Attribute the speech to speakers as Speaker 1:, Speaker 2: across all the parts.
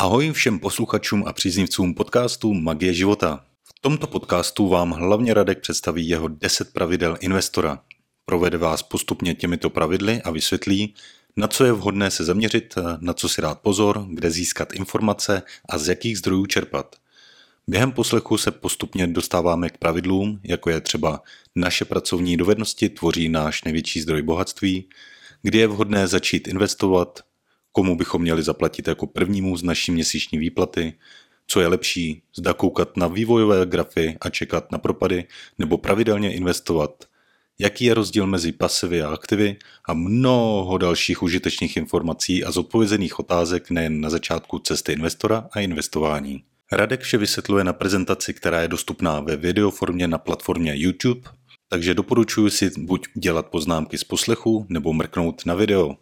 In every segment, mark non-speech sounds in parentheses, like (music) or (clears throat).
Speaker 1: Ahoj všem posluchačům a příznivcům podcastu Magie života. V tomto podcastu vám hlavně Radek představí jeho 10 pravidel investora. Provede vás postupně těmito pravidly a vysvětlí, na co je vhodné se zaměřit, na co si dát pozor, kde získat informace a z jakých zdrojů čerpat. Během poslechu se postupně dostáváme k pravidlům, jako je třeba naše pracovní dovednosti tvoří náš největší zdroj bohatství, kdy je vhodné začít investovat, komu bychom měli zaplatit jako prvnímu z naší měsíční výplaty, co je lepší, zda koukat na vývojové grafy a čekat na propady, nebo pravidelně investovat, jaký je rozdíl mezi pasivy a aktivy a mnoho dalších užitečných informací a zodpovězených otázek nejen na začátku cesty investora a investování. Radek vše vysvětluje na prezentaci, která je dostupná ve videoformě na platformě YouTube, takže doporučuji si buď dělat poznámky z poslechu nebo mrknout na video.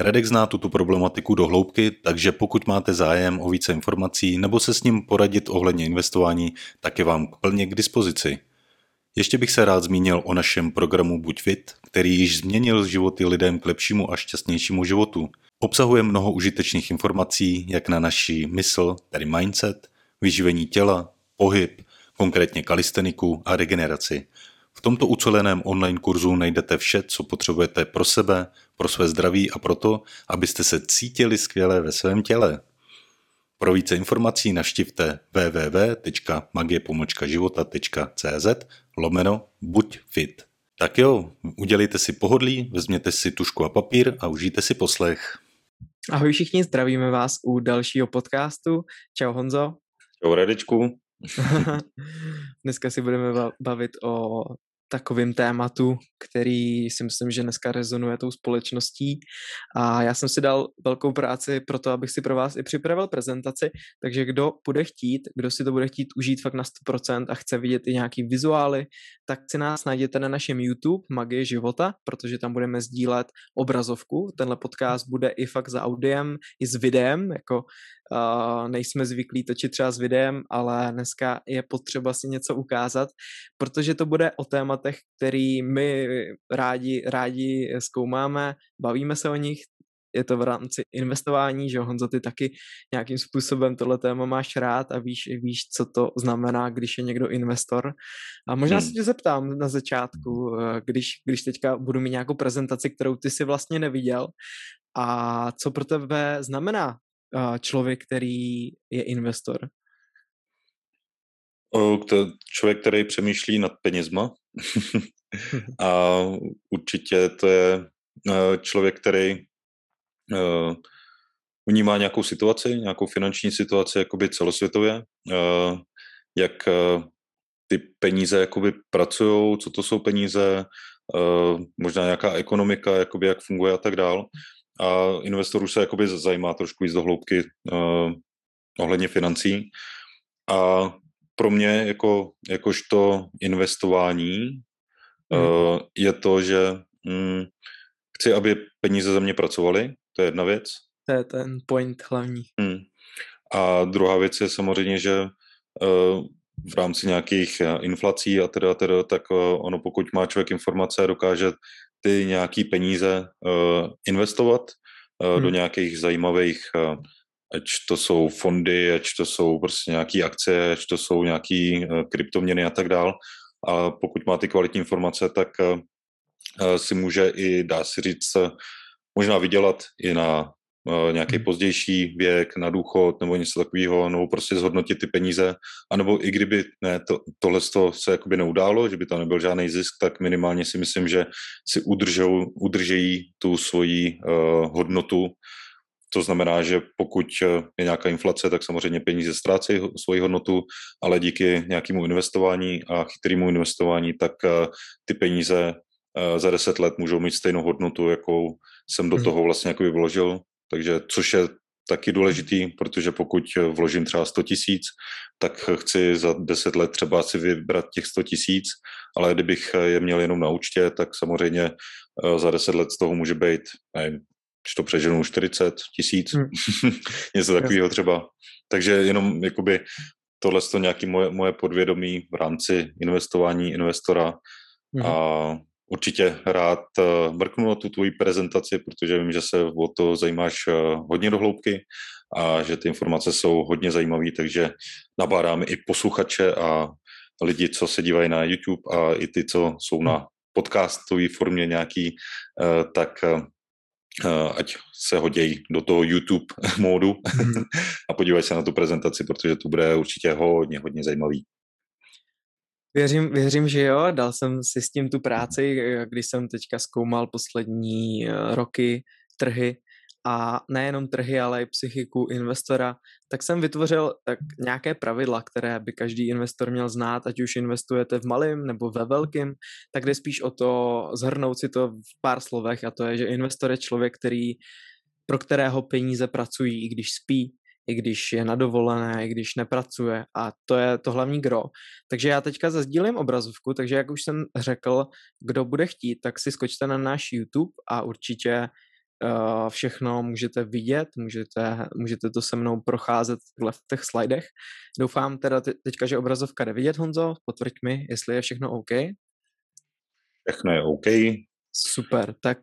Speaker 1: Radek zná tuto problematiku do hloubky, takže pokud máte zájem o více informací nebo se s ním poradit ohledně investování, tak je vám plně k dispozici. Ještě bych se rád zmínil o našem programu Buď fit, který již změnil životy lidem k lepšímu a šťastnějšímu životu. Obsahuje mnoho užitečných informací, jak na naší mysl, tedy mindset, vyživení těla, pohyb, konkrétně kalisteniku a regeneraci. V tomto uceleném online kurzu najdete vše, co potřebujete pro sebe, pro své zdraví a proto, abyste se cítili skvěle ve svém těle. Pro více informací navštivte www.magiepomočkaživota.cz lomeno buď fit. Tak jo, udělejte si pohodlí, vezměte si tušku a papír a užijte si poslech.
Speaker 2: Ahoj všichni, zdravíme vás u dalšího podcastu. Čau Honzo.
Speaker 1: Čau Radečku. (laughs) (laughs)
Speaker 2: Dneska si budeme bavit o takovým tématu, který si myslím, že dneska rezonuje tou společností. A já jsem si dal velkou práci pro to, abych si pro vás i připravil prezentaci, takže kdo bude chtít, kdo si to bude chtít užít fakt na 100% a chce vidět i nějaký vizuály, tak si nás najděte na našem YouTube Magie života, protože tam budeme sdílet obrazovku. Tenhle podcast bude i fakt za audiem, i s videem, jako uh, nejsme zvyklí točit třeba s videem, ale dneska je potřeba si něco ukázat, protože to bude o tématech, který my rádi, rádi zkoumáme, bavíme se o nich, je to v rámci investování, že Honzo, ty taky nějakým způsobem tohle téma máš rád a víš, víš, co to znamená, když je někdo investor. A možná hmm. se tě zeptám na začátku, eh, když, když teďka budu mít nějakou prezentaci, kterou ty si vlastně neviděl, a co pro tebe znamená eh, člověk, který je investor?
Speaker 1: Člověk, který přemýšlí nad penězma (laughs) a určitě to je eh, člověk, který uh, vnímá nějakou situaci, nějakou finanční situaci jakoby celosvětově, uh, jak ty peníze jakoby pracují, co to jsou peníze, možná nějaká ekonomika, jakoby jak funguje a tak dál. A investor už se jakoby zajímá trošku víc do hloubky uh, ohledně financí. A pro mě jako, jakožto investování hmm. uh, je to, že mm, chci, aby peníze za mě pracovaly, to je jedna věc.
Speaker 2: To je ten point hlavní.
Speaker 1: Hmm. A druhá věc je samozřejmě, že uh, v rámci nějakých inflací a teda, teda tak ono pokud má člověk informace, dokáže ty nějaký peníze uh, investovat uh, hmm. do nějakých zajímavých, uh, ať to jsou fondy, ať to jsou prostě nějaké akcie, ať to jsou nějaké uh, kryptoměny a tak dál. A pokud má ty kvalitní informace, tak si může i, dá se říct, možná vydělat i na nějaký hmm. pozdější věk, na důchod nebo něco takového, nebo prostě zhodnotit ty peníze, anebo i kdyby ne, to, tohle se jakoby neudálo, že by tam nebyl žádný zisk, tak minimálně si myslím, že si udržou, udržejí tu svoji uh, hodnotu, to znamená, že pokud je nějaká inflace, tak samozřejmě peníze ztrácejí svoji hodnotu, ale díky nějakému investování a chytrému investování, tak ty peníze za deset let můžou mít stejnou hodnotu, jakou jsem do mhm. toho vlastně jako vložil, takže což je taky důležitý, protože pokud vložím třeba 100 tisíc, tak chci za 10 let třeba si vybrat těch 100 tisíc, ale kdybych je měl jenom na účtě, tak samozřejmě eh, za 10 let z toho může být, nevím, když to přeženu 40 tisíc, hmm. (laughs) něco takového třeba. Takže jenom jakoby tohle je nějaké moje, moje podvědomí v rámci investování investora hmm. a určitě rád eh, mrknu na tu tvoji prezentaci, protože vím, že se o to zajímáš eh, hodně do hloubky a že ty informace jsou hodně zajímavé, takže nabádáme i posluchače a lidi, co se dívají na YouTube a i ty, co jsou na podcastové formě nějaký, eh, tak ať se hodějí do toho YouTube (laughs) módu mm. a podívají se na tu prezentaci, protože to bude určitě hodně, hodně zajímavý.
Speaker 2: Věřím, věřím, že jo. Dal jsem si s tím tu práci, když jsem teďka zkoumal poslední eh, roky trhy a nejenom trhy, ale i psychiku investora, tak jsem vytvořil tak nějaké pravidla, které by každý investor měl znát, ať už investujete v malém nebo ve velkém, tak jde spíš o to zhrnout si to v pár slovech a to je, že investor je člověk, který pro kterého peníze pracují, i když spí, i když je na dovolené, i když nepracuje a to je to hlavní gro. Takže já teďka zazdílím obrazovku, takže jak už jsem řekl, kdo bude chtít, tak si skočte na náš YouTube a určitě uh, všechno můžete vidět, můžete, můžete to se mnou procházet v těch slidech. Doufám teda teďka, že obrazovka jde vidět, Honzo, potvrď mi, jestli je všechno OK.
Speaker 1: Všechno je OK.
Speaker 2: Super, tak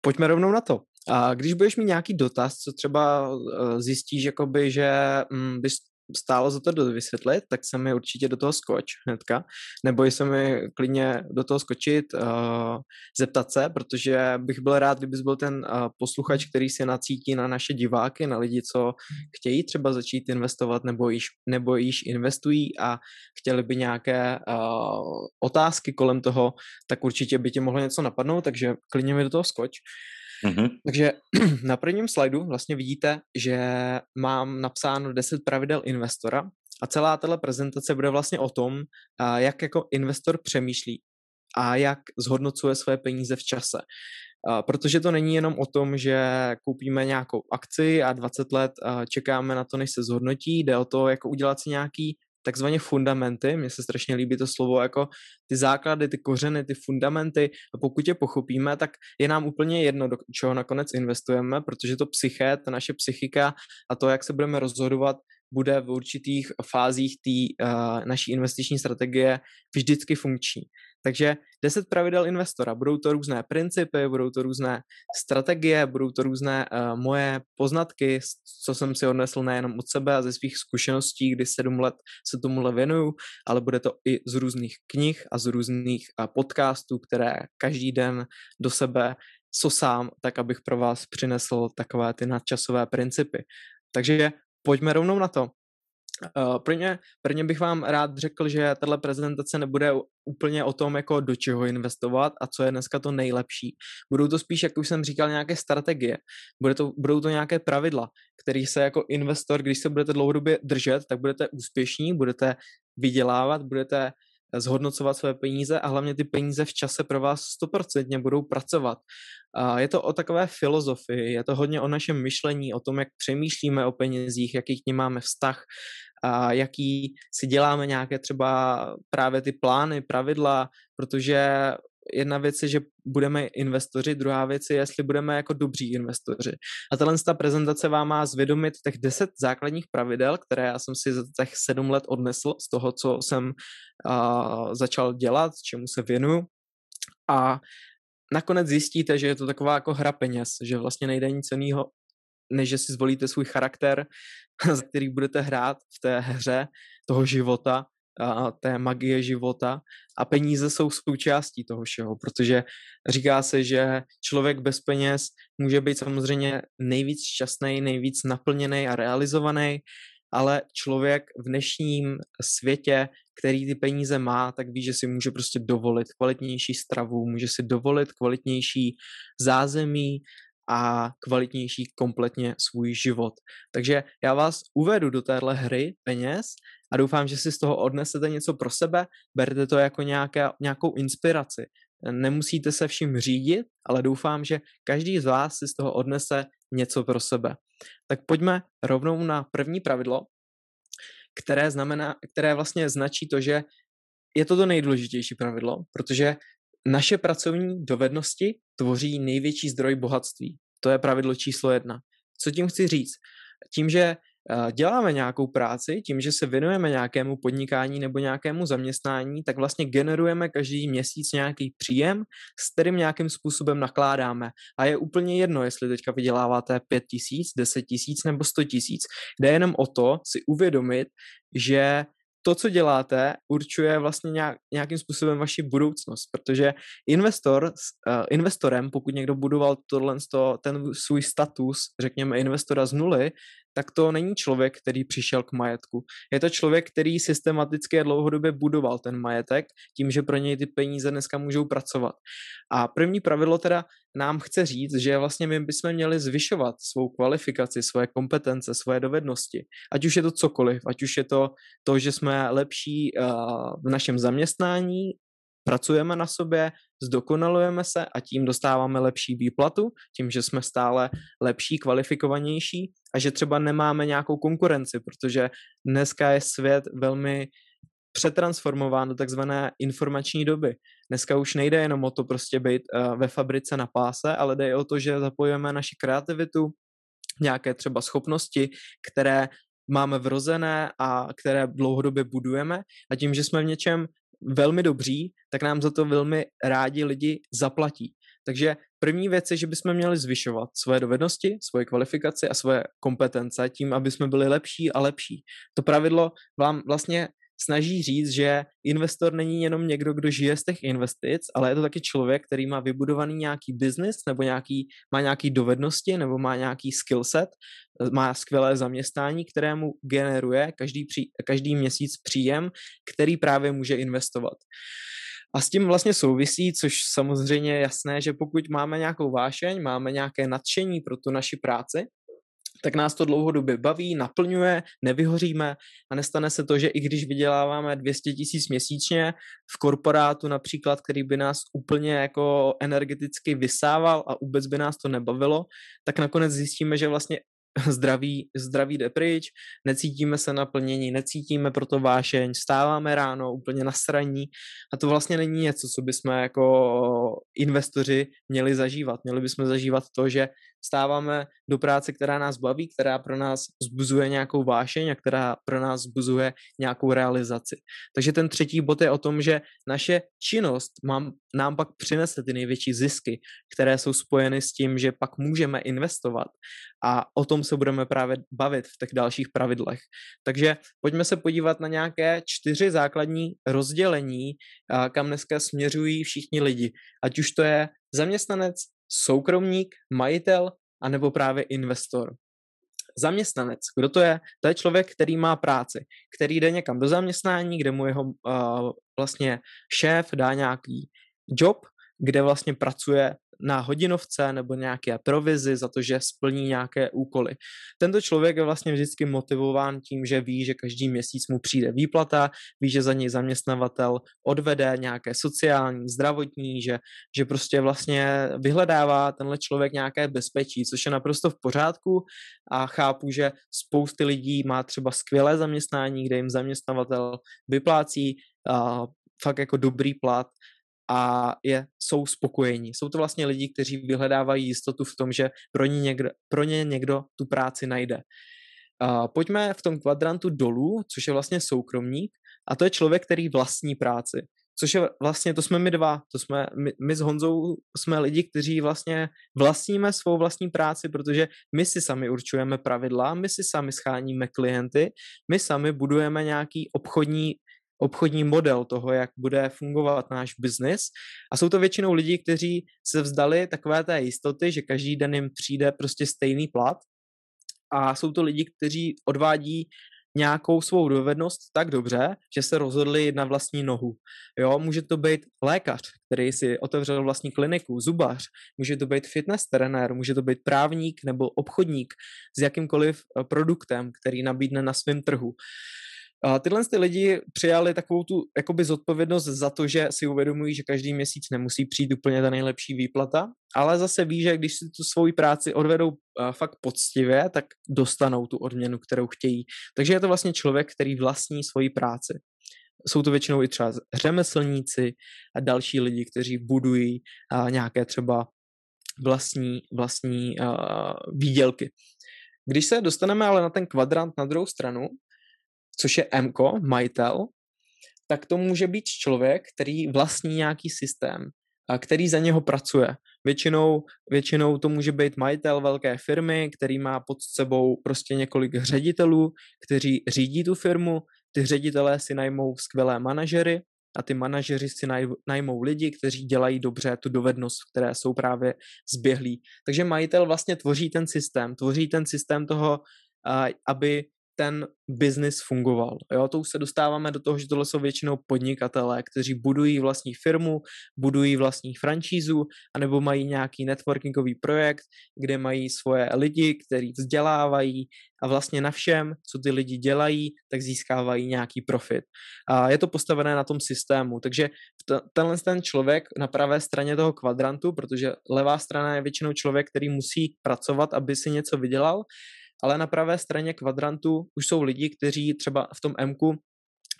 Speaker 2: pojďme rovnou na to. A když budeš mít nějaký dotaz, co třeba eh, zjistíš, jakoby, že mm, bys stálo za to vysvětlit, tak se mi určitě do toho skoč hnedka. Neboj se mi klidně do toho skočit, uh, zeptat se, protože bych byl rád, kdybys byl ten uh, posluchač, který se nacítí na naše diváky, na lidi, co chtějí třeba začít investovat nebo již, nebo již investují a chtěli by nějaké uh, otázky kolem toho, tak určitě by tě mohlo něco napadnout, takže klidně mi do toho skoč. Mm-hmm. Takže (clears throat) na prvním slajdu vlastně vidíte, že mám napsáno 10 pravidel investora a celá tato prezentace bude vlastně o tom, jak jako investor přemýšlí a jak zhodnocuje své peníze v čase. Protože to není jenom o tom, že koupíme nějakou akci a 20 let čekáme na to, než se zhodnotí, jde o to, jako udělat si nějaký takzvaně fundamenty, mně se strašně líbí to slovo jako ty základy, ty kořeny, ty fundamenty a pokud je pochopíme, tak je nám úplně jedno, do čeho nakonec investujeme, protože to psyché, ta naše psychika a to, jak se budeme rozhodovat, bude v určitých fázích té uh, naší investiční strategie vždycky funkční. Takže 10 pravidel investora. Budou to různé principy, budou to různé strategie, budou to různé uh, moje poznatky, co jsem si odnesl nejenom od sebe a ze svých zkušeností, kdy 7 let se tomuhle věnuju, ale bude to i z různých knih a z různých uh, podcastů, které každý den do sebe sosám, tak abych pro vás přinesl takové ty nadčasové principy. Takže pojďme rovnou na to. Uh, pro, ně, pro ně bych vám rád řekl, že tahle prezentace nebude úplně o tom, jako do čeho investovat a co je dneska to nejlepší. Budou to spíš, jak už jsem říkal, nějaké strategie. Bude to, budou to nějaké pravidla, které se jako investor, když se budete dlouhodobě držet, tak budete úspěšní, budete vydělávat, budete zhodnocovat své peníze a hlavně ty peníze v čase pro vás stoprocentně budou pracovat. A je to o takové filozofii, je to hodně o našem myšlení, o tom, jak přemýšlíme o penězích, jaký k ním máme vztah, a jaký si děláme nějaké třeba právě ty plány, pravidla, protože jedna věc je, že budeme investoři, druhá věc je, jestli budeme jako dobří investoři. A tahle ta prezentace vám má zvědomit těch deset základních pravidel, které já jsem si za těch sedm let odnesl z toho, co jsem uh, začal dělat, čemu se věnuju. A nakonec zjistíte, že je to taková jako hra peněz, že vlastně nejde nic jiného, než že si zvolíte svůj charakter, (laughs) za který budete hrát v té hře toho života a té magie života a peníze jsou součástí toho všeho, protože říká se, že člověk bez peněz může být samozřejmě nejvíc šťastný, nejvíc naplněný a realizovaný, ale člověk v dnešním světě, který ty peníze má, tak ví, že si může prostě dovolit kvalitnější stravu, může si dovolit kvalitnější zázemí, a kvalitnější kompletně svůj život. Takže já vás uvedu do téhle hry peněz a doufám, že si z toho odnesete něco pro sebe, berte to jako nějaké, nějakou inspiraci. Nemusíte se vším řídit, ale doufám, že každý z vás si z toho odnese něco pro sebe. Tak pojďme rovnou na první pravidlo, které, znamená, které vlastně značí to, že je to to nejdůležitější pravidlo, protože naše pracovní dovednosti tvoří největší zdroj bohatství. To je pravidlo číslo jedna. Co tím chci říct? Tím, že děláme nějakou práci, tím, že se věnujeme nějakému podnikání nebo nějakému zaměstnání, tak vlastně generujeme každý měsíc nějaký příjem, s kterým nějakým způsobem nakládáme. A je úplně jedno, jestli teďka vyděláváte 5 tisíc, 10 tisíc nebo 100 tisíc. Jde jenom o to si uvědomit, že to, co děláte, určuje vlastně nějak, nějakým způsobem vaši budoucnost, protože investor, uh, investorem, pokud někdo budoval tohle, ten svůj status, řekněme investora z nuly, tak to není člověk, který přišel k majetku. Je to člověk, který systematicky a dlouhodobě budoval ten majetek tím, že pro něj ty peníze dneska můžou pracovat. A první pravidlo teda nám chce říct, že vlastně my bychom měli zvyšovat svou kvalifikaci, svoje kompetence, svoje dovednosti. Ať už je to cokoliv, ať už je to to, že jsme lepší v našem zaměstnání, pracujeme na sobě, zdokonalujeme se a tím dostáváme lepší výplatu, tím, že jsme stále lepší, kvalifikovanější a že třeba nemáme nějakou konkurenci, protože dneska je svět velmi přetransformován do takzvané informační doby. Dneska už nejde jenom o to prostě být uh, ve fabrice na páse, ale jde i o to, že zapojíme naši kreativitu, nějaké třeba schopnosti, které máme vrozené a které dlouhodobě budujeme a tím, že jsme v něčem velmi dobří, tak nám za to velmi rádi lidi zaplatí. Takže první věc je, že bychom měli zvyšovat svoje dovednosti, svoje kvalifikaci a svoje kompetence tím, aby jsme byli lepší a lepší. To pravidlo vám vlastně snaží říct, že investor není jenom někdo, kdo žije z těch investic, ale je to taky člověk, který má vybudovaný nějaký biznis nebo nějaký, má nějaký dovednosti nebo má nějaký skill set, má skvělé zaměstnání, kterému generuje každý, pří, každý měsíc příjem, který právě může investovat. A s tím vlastně souvisí, což samozřejmě je jasné, že pokud máme nějakou vášeň, máme nějaké nadšení pro tu naši práci, tak nás to dlouhodobě baví, naplňuje, nevyhoříme a nestane se to, že i když vyděláváme 200 tisíc měsíčně v korporátu například, který by nás úplně jako energeticky vysával a vůbec by nás to nebavilo, tak nakonec zjistíme, že vlastně (laughs) zdraví, zdraví jde pryč, necítíme se naplnění, necítíme proto vášeň, stáváme ráno úplně nasraní a to vlastně není něco, co bychom jako investoři měli zažívat. Měli bychom zažívat to, že stáváme do práce, která nás baví, která pro nás zbuzuje nějakou vášeň a která pro nás zbuzuje nějakou realizaci. Takže ten třetí bod je o tom, že naše činnost mám, nám pak přinese ty největší zisky, které jsou spojeny s tím, že pak můžeme investovat a o tom se budeme právě bavit v těch dalších pravidlech. Takže pojďme se podívat na nějaké čtyři základní rozdělení, kam dneska směřují všichni lidi. Ať už to je zaměstnanec, soukromník, majitel a nebo právě investor. Zaměstnanec, kdo to je? To je člověk, který má práci, který jde někam do zaměstnání, kde mu jeho uh, vlastně šéf dá nějaký job, kde vlastně pracuje na hodinovce nebo nějaké provizi za to, že splní nějaké úkoly. Tento člověk je vlastně vždycky motivován tím, že ví, že každý měsíc mu přijde výplata, ví, že za něj zaměstnavatel odvede nějaké sociální, zdravotní, že, že prostě vlastně vyhledává tenhle člověk nějaké bezpečí, což je naprosto v pořádku a chápu, že spousty lidí má třeba skvělé zaměstnání, kde jim zaměstnavatel vyplácí uh, fakt jako dobrý plat a je, jsou spokojení. Jsou to vlastně lidi, kteří vyhledávají jistotu v tom, že pro ně někdo, pro ně někdo tu práci najde. Uh, pojďme v tom kvadrantu dolů, což je vlastně soukromník, a to je člověk, který vlastní práci. Což je vlastně, to jsme my dva, to jsme, my, my s Honzou jsme lidi, kteří vlastně vlastníme svou vlastní práci, protože my si sami určujeme pravidla, my si sami scháníme klienty, my sami budujeme nějaký obchodní obchodní model toho, jak bude fungovat náš biznis. A jsou to většinou lidi, kteří se vzdali takové té jistoty, že každý den jim přijde prostě stejný plat. A jsou to lidi, kteří odvádí nějakou svou dovednost tak dobře, že se rozhodli na vlastní nohu. Jo, může to být lékař, který si otevřel vlastní kliniku, zubař, může to být fitness trenér, může to být právník nebo obchodník s jakýmkoliv eh, produktem, který nabídne na svém trhu. A tyhle ty lidi přijali takovou tu jakoby zodpovědnost za to, že si uvědomují, že každý měsíc nemusí přijít úplně ta nejlepší výplata, ale zase ví, že když si tu svoji práci odvedou fakt poctivě, tak dostanou tu odměnu, kterou chtějí. Takže je to vlastně člověk, který vlastní svoji práci. Jsou to většinou i třeba řemeslníci a další lidi, kteří budují nějaké třeba vlastní, vlastní výdělky. Když se dostaneme ale na ten kvadrant na druhou stranu, což je M, majitel, tak to může být člověk, který vlastní nějaký systém, a který za něho pracuje. Většinou, většinou to může být majitel velké firmy, který má pod sebou prostě několik ředitelů, kteří řídí tu firmu, ty ředitelé si najmou skvělé manažery a ty manažeři si najmou lidi, kteří dělají dobře tu dovednost, které jsou právě zběhlí. Takže majitel vlastně tvoří ten systém, tvoří ten systém toho, aby ten biznis fungoval. Jo, to už se dostáváme do toho, že tohle jsou většinou podnikatelé, kteří budují vlastní firmu, budují vlastní franšízu, anebo mají nějaký networkingový projekt, kde mají svoje lidi, který vzdělávají a vlastně na všem, co ty lidi dělají, tak získávají nějaký profit. A je to postavené na tom systému, takže tenhle ten člověk na pravé straně toho kvadrantu, protože levá strana je většinou člověk, který musí pracovat, aby si něco vydělal, ale na pravé straně kvadrantu už jsou lidi, kteří třeba v tom m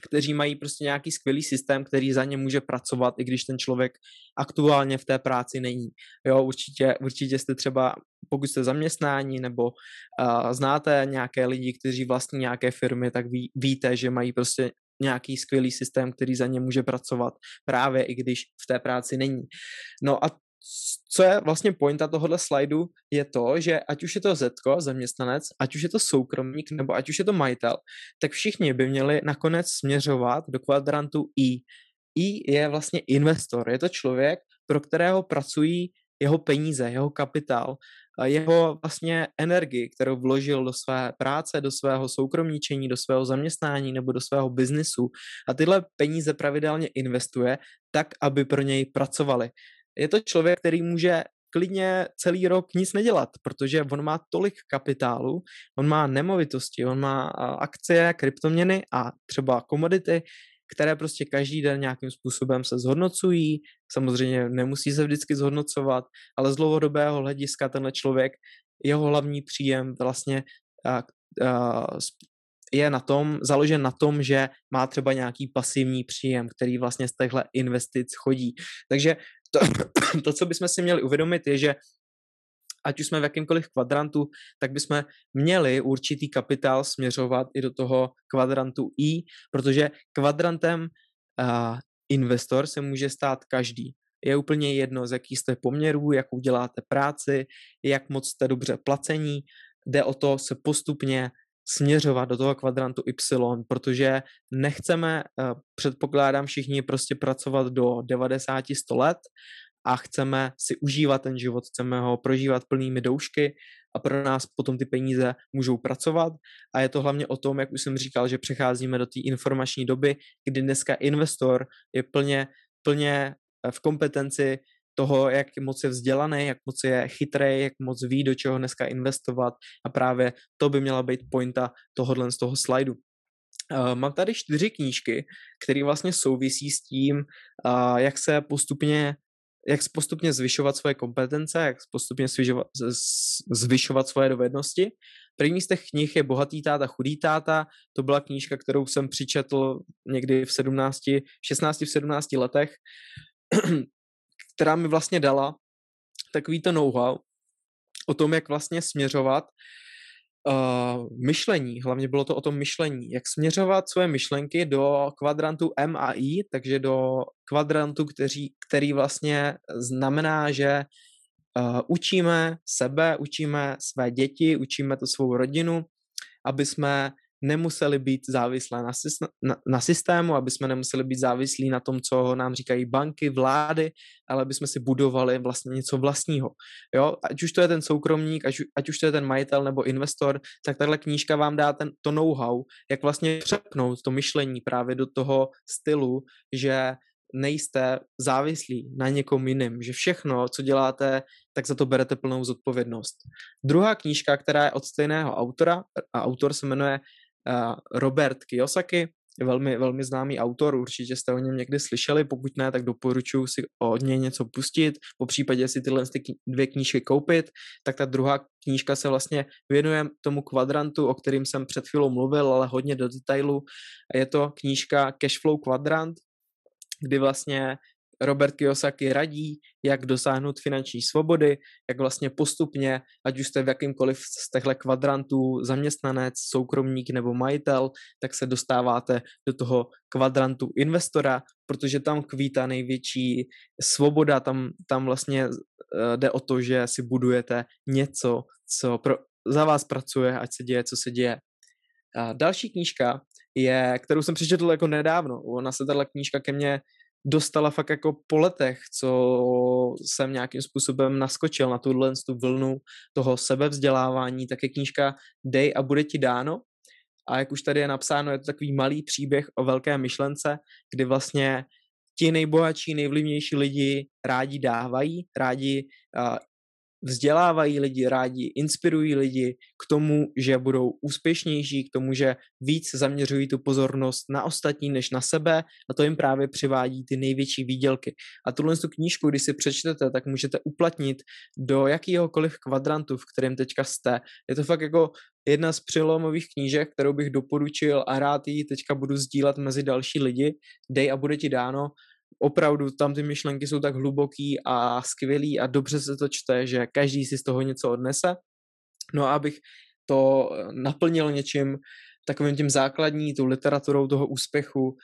Speaker 2: kteří mají prostě nějaký skvělý systém, který za ně může pracovat, i když ten člověk aktuálně v té práci není. Jo, určitě, určitě jste třeba, pokud jste zaměstnání nebo uh, znáte nějaké lidi, kteří vlastní nějaké firmy, tak ví, víte, že mají prostě nějaký skvělý systém, který za ně může pracovat, právě i když v té práci není. No a co je vlastně pointa tohohle slajdu, je to, že ať už je to Zetko, zaměstnanec, ať už je to soukromník, nebo ať už je to majitel, tak všichni by měli nakonec směřovat do kvadrantu I. I je vlastně investor, je to člověk, pro kterého pracují jeho peníze, jeho kapitál, jeho vlastně energii, kterou vložil do své práce, do svého soukromníčení, do svého zaměstnání nebo do svého biznisu a tyhle peníze pravidelně investuje tak, aby pro něj pracovali je to člověk, který může klidně celý rok nic nedělat, protože on má tolik kapitálu, on má nemovitosti, on má akcie, kryptoměny a třeba komodity, které prostě každý den nějakým způsobem se zhodnocují. Samozřejmě nemusí se vždycky zhodnocovat, ale z dlouhodobého hlediska tenhle člověk, jeho hlavní příjem vlastně je na tom, založen na tom, že má třeba nějaký pasivní příjem, který vlastně z těchto investic chodí. Takže to, (coughs) to, co bychom si měli uvědomit, je, že ať už jsme v jakýmkoliv kvadrantu, tak bychom měli určitý kapitál směřovat i do toho kvadrantu I, protože kvadrantem uh, investor se může stát každý. Je úplně jedno, z jaký jste poměrů, jak uděláte práci, jak moc jste dobře placení. Jde o to se postupně směřovat do toho kvadrantu Y, protože nechceme, eh, předpokládám všichni, prostě pracovat do 90-100 let a chceme si užívat ten život, chceme ho prožívat plnými doušky a pro nás potom ty peníze můžou pracovat. A je to hlavně o tom, jak už jsem říkal, že přecházíme do té informační doby, kdy dneska investor je plně, plně eh, v kompetenci toho, jak moc je vzdělaný, jak moc je chytrý, jak moc ví, do čeho dneska investovat a právě to by měla být pointa tohohle z toho slajdu. Uh, mám tady čtyři knížky, které vlastně souvisí s tím, uh, jak se postupně jak postupně zvyšovat svoje kompetence, jak postupně zvyšovat, zvyšovat svoje dovednosti. První z těch knih je Bohatý táta, chudý táta. To byla knížka, kterou jsem přičetl někdy v 17, 16, v 17 letech která mi vlastně dala takový to know-how o tom, jak vlastně směřovat uh, myšlení, hlavně bylo to o tom myšlení, jak směřovat své myšlenky do kvadrantu M a I, takže do kvadrantu, který, který vlastně znamená, že uh, učíme sebe, učíme své děti, učíme to svou rodinu, aby jsme nemuseli být závislé na, na, na systému, aby jsme nemuseli být závislí na tom, co nám říkají banky, vlády, ale aby jsme si budovali vlastně něco vlastního. Jo? Ať už to je ten soukromník, ať, ať už to je ten majitel nebo investor, tak tahle knížka vám dá ten, to know-how, jak vlastně přepnout to myšlení právě do toho stylu, že nejste závislí na někom jiném, že všechno, co děláte, tak za to berete plnou zodpovědnost. Druhá knížka, která je od stejného autora, a autor se jmenuje Robert Kiyosaki, velmi, velmi známý autor, určitě jste o něm někdy slyšeli, pokud ne, tak doporučuji si od něj něco pustit, po případě si tyhle dvě knížky koupit, tak ta druhá knížka se vlastně věnuje tomu kvadrantu, o kterým jsem před chvílou mluvil, ale hodně do detailu. Je to knížka Cashflow Quadrant, kdy vlastně Robert Kiyosaki radí, jak dosáhnout finanční svobody, jak vlastně postupně, ať už jste v jakýmkoliv z těchto kvadrantů zaměstnanec, soukromník nebo majitel, tak se dostáváte do toho kvadrantu investora, protože tam kvítá největší svoboda, tam, tam vlastně uh, jde o to, že si budujete něco, co pro, za vás pracuje, ať se děje, co se děje. A další knížka je, kterou jsem přečetl jako nedávno. Ona se tato knížka ke mně dostala fakt jako po letech, co jsem nějakým způsobem naskočil na tuhle tu vlnu toho sebevzdělávání, tak je knížka Dej a bude ti dáno. A jak už tady je napsáno, je to takový malý příběh o velké myšlence, kdy vlastně ti nejbohatší, nejvlivnější lidi rádi dávají, rádi uh, vzdělávají lidi, rádi inspirují lidi k tomu, že budou úspěšnější, k tomu, že víc zaměřují tu pozornost na ostatní než na sebe a to jim právě přivádí ty největší výdělky. A tuhle tu knížku, když si přečtete, tak můžete uplatnit do jakýhokoliv kvadrantu, v kterém teďka jste. Je to fakt jako jedna z přilomových knížek, kterou bych doporučil a rád ji teďka budu sdílet mezi další lidi. Dej a bude ti dáno opravdu tam ty myšlenky jsou tak hluboký a skvělý a dobře se to čte, že každý si z toho něco odnese. No a abych to naplnil něčím takovým tím základní, tou literaturou toho úspěchu,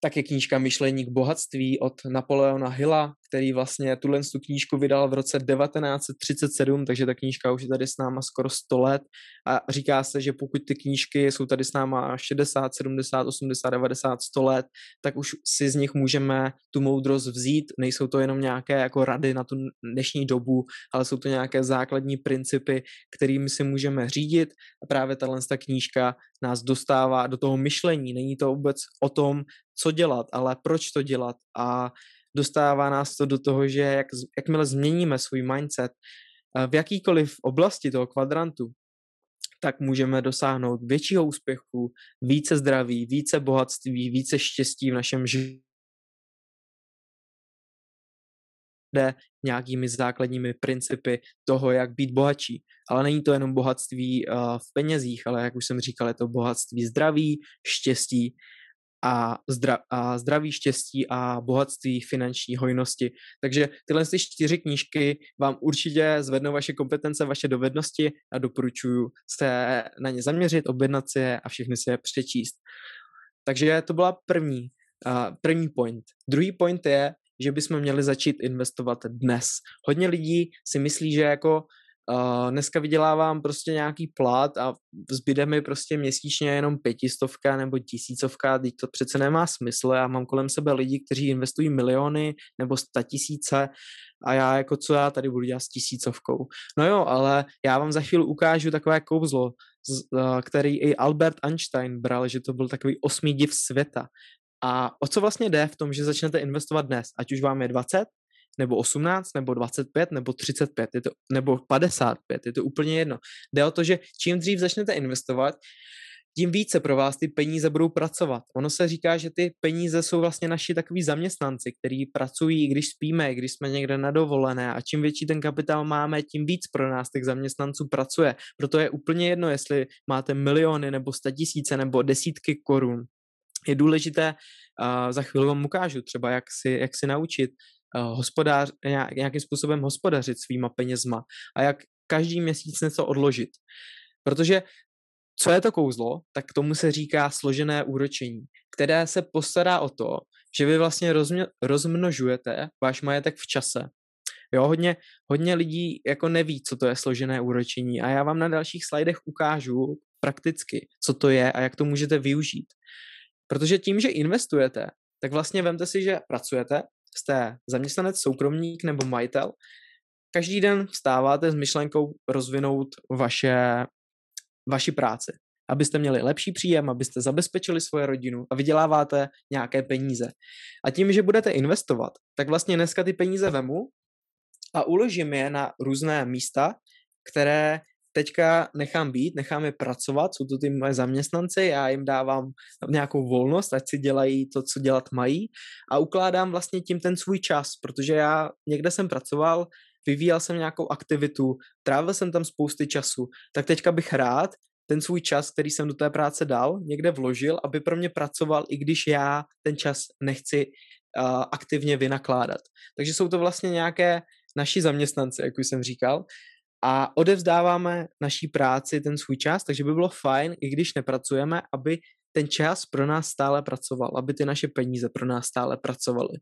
Speaker 2: tak je knížka Myšlení k bohatství od Napoleona Hilla, který vlastně tuhle tu knížku vydal v roce 1937, takže ta knížka už je tady s náma skoro 100 let a říká se, že pokud ty knížky jsou tady s náma 60, 70, 80, 90, 100 let, tak už si z nich můžeme tu moudrost vzít. Nejsou to jenom nějaké jako rady na tu dnešní dobu, ale jsou to nějaké základní principy, kterými si můžeme řídit a právě tahle knížka nás dostává do toho myšlení. Není to vůbec o tom, co dělat, ale proč to dělat a dostává nás to do toho, že jak, jakmile změníme svůj mindset eh, v jakýkoliv oblasti toho kvadrantu, tak můžeme dosáhnout většího úspěchu, více zdraví, více bohatství, více štěstí v našem životě nějakými základními principy toho, jak být bohatší. Ale není to jenom bohatství uh, v penězích, ale jak už jsem říkal, je to bohatství zdraví, štěstí a, zdra, a zdraví, štěstí a bohatství finanční hojnosti. Takže tyhle ty čtyři knížky vám určitě zvednou vaše kompetence, vaše dovednosti a doporučuji se na ně zaměřit, objednat si je a všechny si je přečíst. Takže to byla první, uh, první point. Druhý point je, že bychom měli začít investovat dnes. Hodně lidí si myslí, že jako Uh, dneska vydělávám prostě nějaký plat a zbyde mi prostě měsíčně jenom pětistovka nebo tisícovka, teď to přece nemá smysl. Já mám kolem sebe lidi, kteří investují miliony nebo sta tisíce a já jako co já tady budu dělat s tisícovkou. No jo, ale já vám za chvíli ukážu takové kouzlo, uh, který i Albert Einstein bral, že to byl takový osmý div světa. A o co vlastně jde v tom, že začnete investovat dnes, ať už vám je 20, nebo 18, nebo 25, nebo 35, je to, nebo 55, je to úplně jedno. Jde o to, že čím dřív začnete investovat, tím více pro vás ty peníze budou pracovat. Ono se říká, že ty peníze jsou vlastně naši takový zaměstnanci, kteří pracují, když spíme, když jsme někde na dovolené a čím větší ten kapitál máme, tím víc pro nás těch zaměstnanců pracuje. Proto je úplně jedno, jestli máte miliony nebo tisíce nebo desítky korun. Je důležité, uh, za chvíli vám ukážu třeba, jak si, jak si naučit hospodář, nějakým způsobem hospodařit svýma penězma a jak každý měsíc něco odložit. Protože co je to kouzlo, tak tomu se říká složené úročení, které se postará o to, že vy vlastně rozmě, rozmnožujete váš majetek v čase. Jo, hodně, hodně lidí jako neví, co to je složené úročení a já vám na dalších slajdech ukážu prakticky, co to je a jak to můžete využít. Protože tím, že investujete, tak vlastně vemte si, že pracujete, jste zaměstnanec, soukromník nebo majitel, každý den vstáváte s myšlenkou rozvinout vaše, vaši práci, abyste měli lepší příjem, abyste zabezpečili svoje rodinu a vyděláváte nějaké peníze. A tím, že budete investovat, tak vlastně dneska ty peníze vemu a uložím je na různé místa, které teďka nechám být, nechám je pracovat, jsou to ty moje zaměstnanci, já jim dávám nějakou volnost, ať si dělají to, co dělat mají a ukládám vlastně tím ten svůj čas, protože já někde jsem pracoval, vyvíjel jsem nějakou aktivitu, trávil jsem tam spousty času, tak teďka bych rád ten svůj čas, který jsem do té práce dal, někde vložil, aby pro mě pracoval, i když já ten čas nechci uh, aktivně vynakládat. Takže jsou to vlastně nějaké naši zaměstnanci, jak už jsem říkal, a odevzdáváme naší práci ten svůj čas, takže by bylo fajn, i když nepracujeme, aby ten čas pro nás stále pracoval, aby ty naše peníze pro nás stále pracovaly.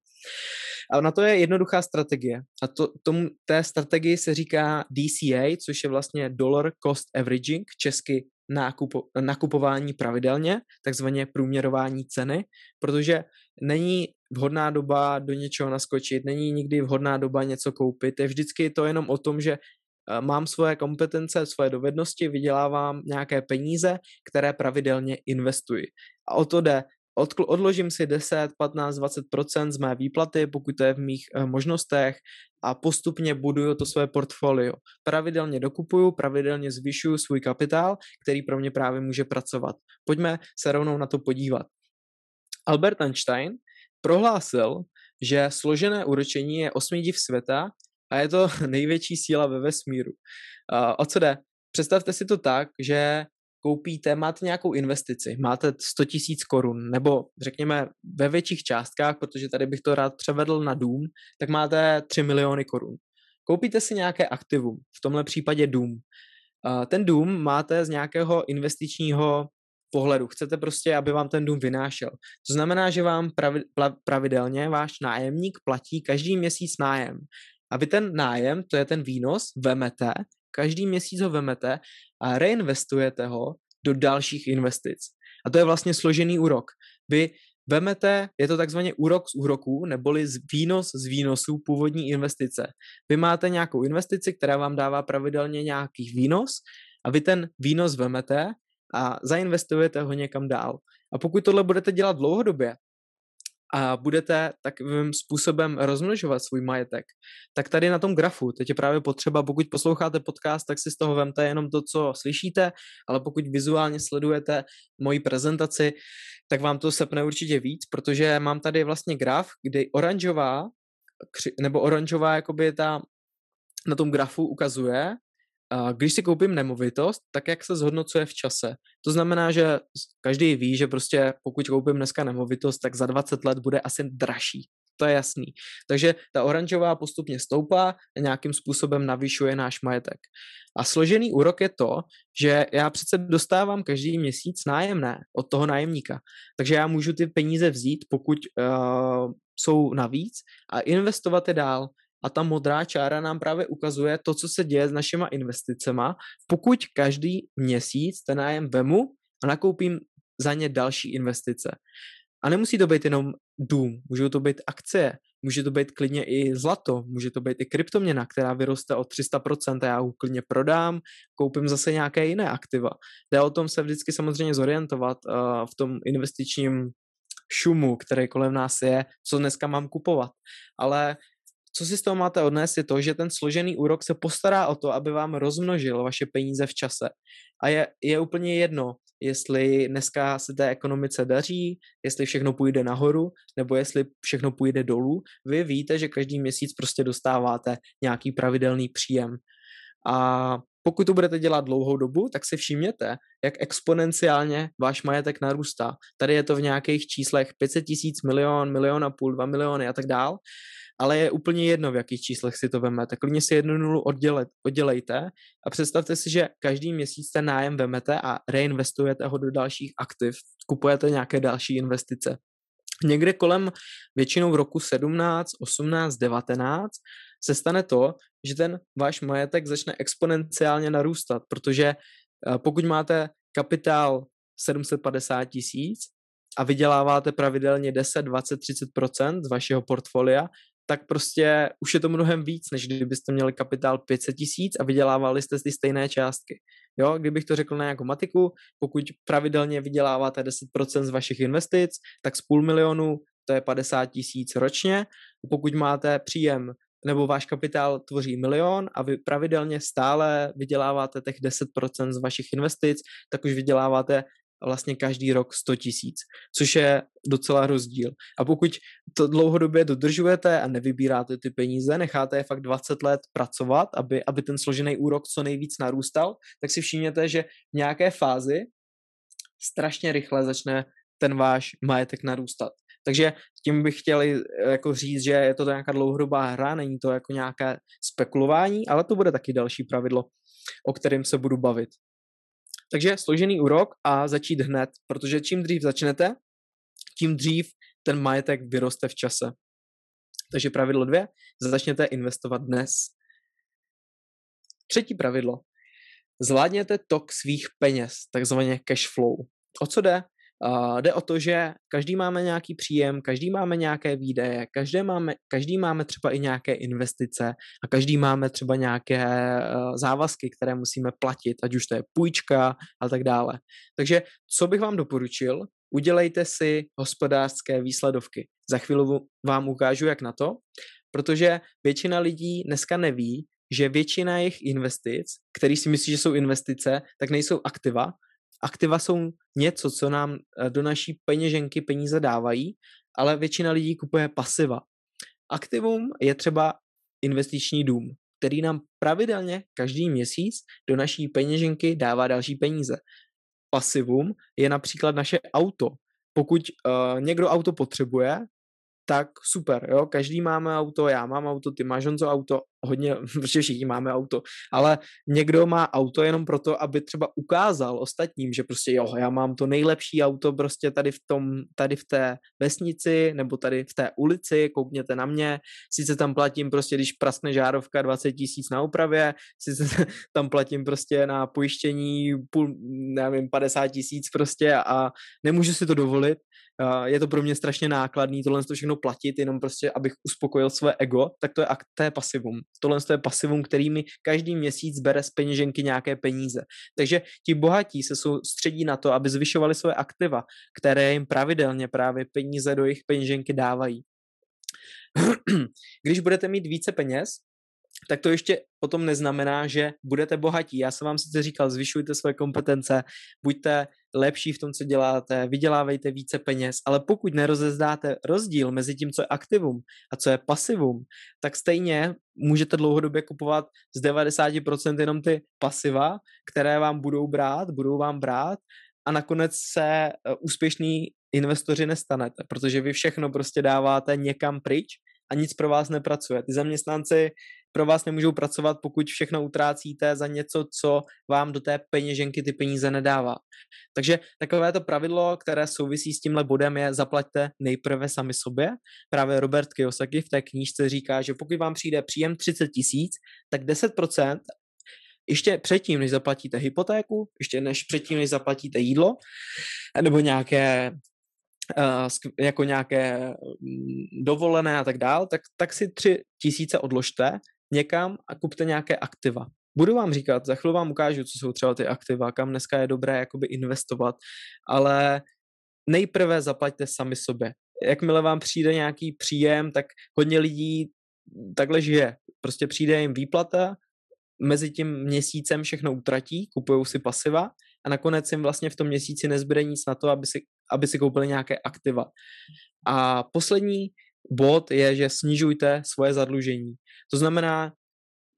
Speaker 2: A na to je jednoduchá strategie. A to, tomu, té strategii se říká DCA, což je vlastně Dollar Cost Averaging, česky nákupo, nakupování pravidelně, takzvaně průměrování ceny, protože není vhodná doba do něčeho naskočit, není nikdy vhodná doba něco koupit. Je vždycky to jenom o tom, že mám svoje kompetence, svoje dovednosti, vydělávám nějaké peníze, které pravidelně investuji. A o to jde. Odložím si 10, 15, 20% z mé výplaty, pokud to je v mých eh, možnostech, a postupně buduju to své portfolio. Pravidelně dokupuju, pravidelně zvyšuju svůj kapitál, který pro mě právě může pracovat. Pojďme se rovnou na to podívat. Albert Einstein prohlásil, že složené úročení je osmý div světa a je to (laughs) největší síla ve vesmíru. Uh, o co jde? Představte si to tak, že koupíte, máte nějakou investici, máte 100 tisíc korun, nebo řekněme ve větších částkách, protože tady bych to rád převedl na dům, tak máte 3 miliony korun. Koupíte si nějaké aktivum, v tomhle případě dům. Ten dům máte z nějakého investičního pohledu. Chcete prostě, aby vám ten dům vynášel. To znamená, že vám pravidelně váš nájemník platí každý měsíc nájem. A vy ten nájem, to je ten výnos, vemete, každý měsíc ho vemete a reinvestujete ho do dalších investic. A to je vlastně složený úrok. Vy vemete, je to takzvaně úrok z úroků, neboli z výnos z výnosů původní investice. Vy máte nějakou investici, která vám dává pravidelně nějaký výnos a vy ten výnos vemete a zainvestujete ho někam dál. A pokud tohle budete dělat dlouhodobě, a budete takovým způsobem rozmnožovat svůj majetek, tak tady na tom grafu, teď je právě potřeba, pokud posloucháte podcast, tak si z toho vemte jenom to, co slyšíte, ale pokud vizuálně sledujete moji prezentaci, tak vám to sepne určitě víc, protože mám tady vlastně graf, kdy oranžová, nebo oranžová jakoby ta na tom grafu ukazuje, když si koupím nemovitost, tak jak se zhodnocuje v čase. To znamená, že každý ví, že prostě pokud koupím dneska nemovitost, tak za 20 let bude asi dražší. To je jasný. Takže ta oranžová postupně stoupá a nějakým způsobem navyšuje náš majetek. A složený úrok je to, že já přece dostávám každý měsíc nájemné od toho nájemníka. Takže já můžu ty peníze vzít, pokud uh, jsou navíc a investovat je dál. A ta modrá čára nám právě ukazuje to, co se děje s našima investicema, pokud každý měsíc ten nájem vemu a nakoupím za ně další investice. A nemusí to být jenom dům, můžou to být akcie, může to být klidně i zlato, může to být i kryptoměna, která vyroste o 300% a já ho klidně prodám, koupím zase nějaké jiné aktiva. Jde o tom se vždycky samozřejmě zorientovat uh, v tom investičním šumu, který kolem nás je, co dneska mám kupovat. Ale co si z toho máte odnést, je to, že ten složený úrok se postará o to, aby vám rozmnožil vaše peníze v čase. A je, je úplně jedno, jestli dneska se té ekonomice daří, jestli všechno půjde nahoru, nebo jestli všechno půjde dolů. Vy víte, že každý měsíc prostě dostáváte nějaký pravidelný příjem. A pokud to budete dělat dlouhou dobu, tak si všimněte, jak exponenciálně váš majetek narůstá. Tady je to v nějakých číslech 500 tisíc, milion, milion a půl, dva miliony a tak dál ale je úplně jedno, v jakých číslech si to vemete. Klidně si jednu nulu oddělet, oddělejte a představte si, že každý měsíc ten nájem vemete a reinvestujete ho do dalších aktiv, kupujete nějaké další investice. Někde kolem většinou v roku 17, 18, 19 se stane to, že ten váš majetek začne exponenciálně narůstat, protože eh, pokud máte kapitál 750 tisíc a vyděláváte pravidelně 10, 20, 30 z vašeho portfolia, tak prostě už je to mnohem víc, než kdybyste měli kapitál 500 tisíc a vydělávali jste ty stejné částky. Jo, kdybych to řekl na nějakou matiku, pokud pravidelně vyděláváte 10% z vašich investic, tak z půl milionu to je 50 tisíc ročně. Pokud máte příjem nebo váš kapitál tvoří milion a vy pravidelně stále vyděláváte těch 10% z vašich investic, tak už vyděláváte vlastně každý rok 100 tisíc, což je docela rozdíl. A pokud to dlouhodobě dodržujete a nevybíráte ty peníze, necháte je fakt 20 let pracovat, aby, aby ten složený úrok co nejvíc narůstal, tak si všimněte, že v nějaké fázi strašně rychle začne ten váš majetek narůstat. Takže tím bych chtěl jako říct, že je to nějaká dlouhodobá hra, není to jako nějaké spekulování, ale to bude taky další pravidlo, o kterém se budu bavit. Takže složený úrok a začít hned, protože čím dřív začnete, tím dřív ten majetek vyroste v čase. Takže pravidlo dvě, začněte investovat dnes. Třetí pravidlo. Zvládněte tok svých peněz, takzvaně cash flow. O co jde? Uh, jde o to, že každý máme nějaký příjem, každý máme nějaké výdaje, každý máme, každý máme třeba i nějaké investice a každý máme třeba nějaké uh, závazky, které musíme platit, ať už to je půjčka a tak dále. Takže co bych vám doporučil, udělejte si hospodářské výsledovky. Za chvíli vám ukážu, jak na to, protože většina lidí dneska neví, že většina jejich investic, který si myslí, že jsou investice, tak nejsou aktiva, aktiva jsou něco, co nám eh, do naší peněženky peníze dávají, ale většina lidí kupuje pasiva. Aktivum je třeba investiční dům, který nám pravidelně každý měsíc do naší peněženky dává další peníze. Pasivum je například naše auto. Pokud uh, někdo auto potřebuje, tak super, jo, každý máme auto, já mám auto, ty máš Honzo auto, hodně, (laughs) protože všichni máme auto, ale někdo má auto jenom proto, aby třeba ukázal ostatním, že prostě jo, já mám to nejlepší auto prostě tady v tom, tady v té vesnici, nebo tady v té ulici, koukněte na mě, sice tam platím prostě, když praskne žárovka 20 tisíc na úpravě, sice (laughs) tam platím prostě na pojištění půl, nevím, 50 tisíc prostě a nemůžu si to dovolit, je to pro mě strašně nákladný tohle to všechno platit, jenom prostě, abych uspokojil své ego, tak to je, to je pasivum. Tohle to je pasivum, který mi každý měsíc bere z peněženky nějaké peníze. Takže ti bohatí se soustředí na to, aby zvyšovali své aktiva, které jim pravidelně právě peníze do jejich peněženky dávají. (clears throat) Když budete mít více peněz, tak to ještě potom neznamená, že budete bohatí. Já jsem vám sice říkal, zvyšujte své kompetence, buďte lepší v tom, co děláte, vydělávejte více peněz, ale pokud nerozezdáte rozdíl mezi tím, co je aktivum a co je pasivum, tak stejně můžete dlouhodobě kupovat z 90% jenom ty pasiva, které vám budou brát, budou vám brát a nakonec se e, úspěšný investoři nestanete, protože vy všechno prostě dáváte někam pryč a nic pro vás nepracuje. Ty zaměstnanci pro vás nemůžou pracovat, pokud všechno utrácíte za něco, co vám do té peněženky ty peníze nedává. Takže takové to pravidlo, které souvisí s tímhle bodem, je zaplaťte nejprve sami sobě. Právě Robert Kiyosaki v té knížce říká, že pokud vám přijde příjem 30 tisíc, tak 10% ještě předtím, než zaplatíte hypotéku, ještě než předtím, než zaplatíte jídlo, nebo nějaké uh, jako nějaké mm, dovolené a tak dál, tak, tak si tři tisíce odložte někam a kupte nějaké aktiva. Budu vám říkat, za chvíli vám ukážu, co jsou třeba ty aktiva, kam dneska je dobré jakoby investovat, ale nejprve zaplaťte sami sobě. Jakmile vám přijde nějaký příjem, tak hodně lidí takhle žije. Prostě přijde jim výplata, mezi tím měsícem všechno utratí, kupují si pasiva a nakonec jim vlastně v tom měsíci nezbyde nic na to, aby si, aby si koupili nějaké aktiva. A poslední bod je, že snižujte svoje zadlužení. To znamená,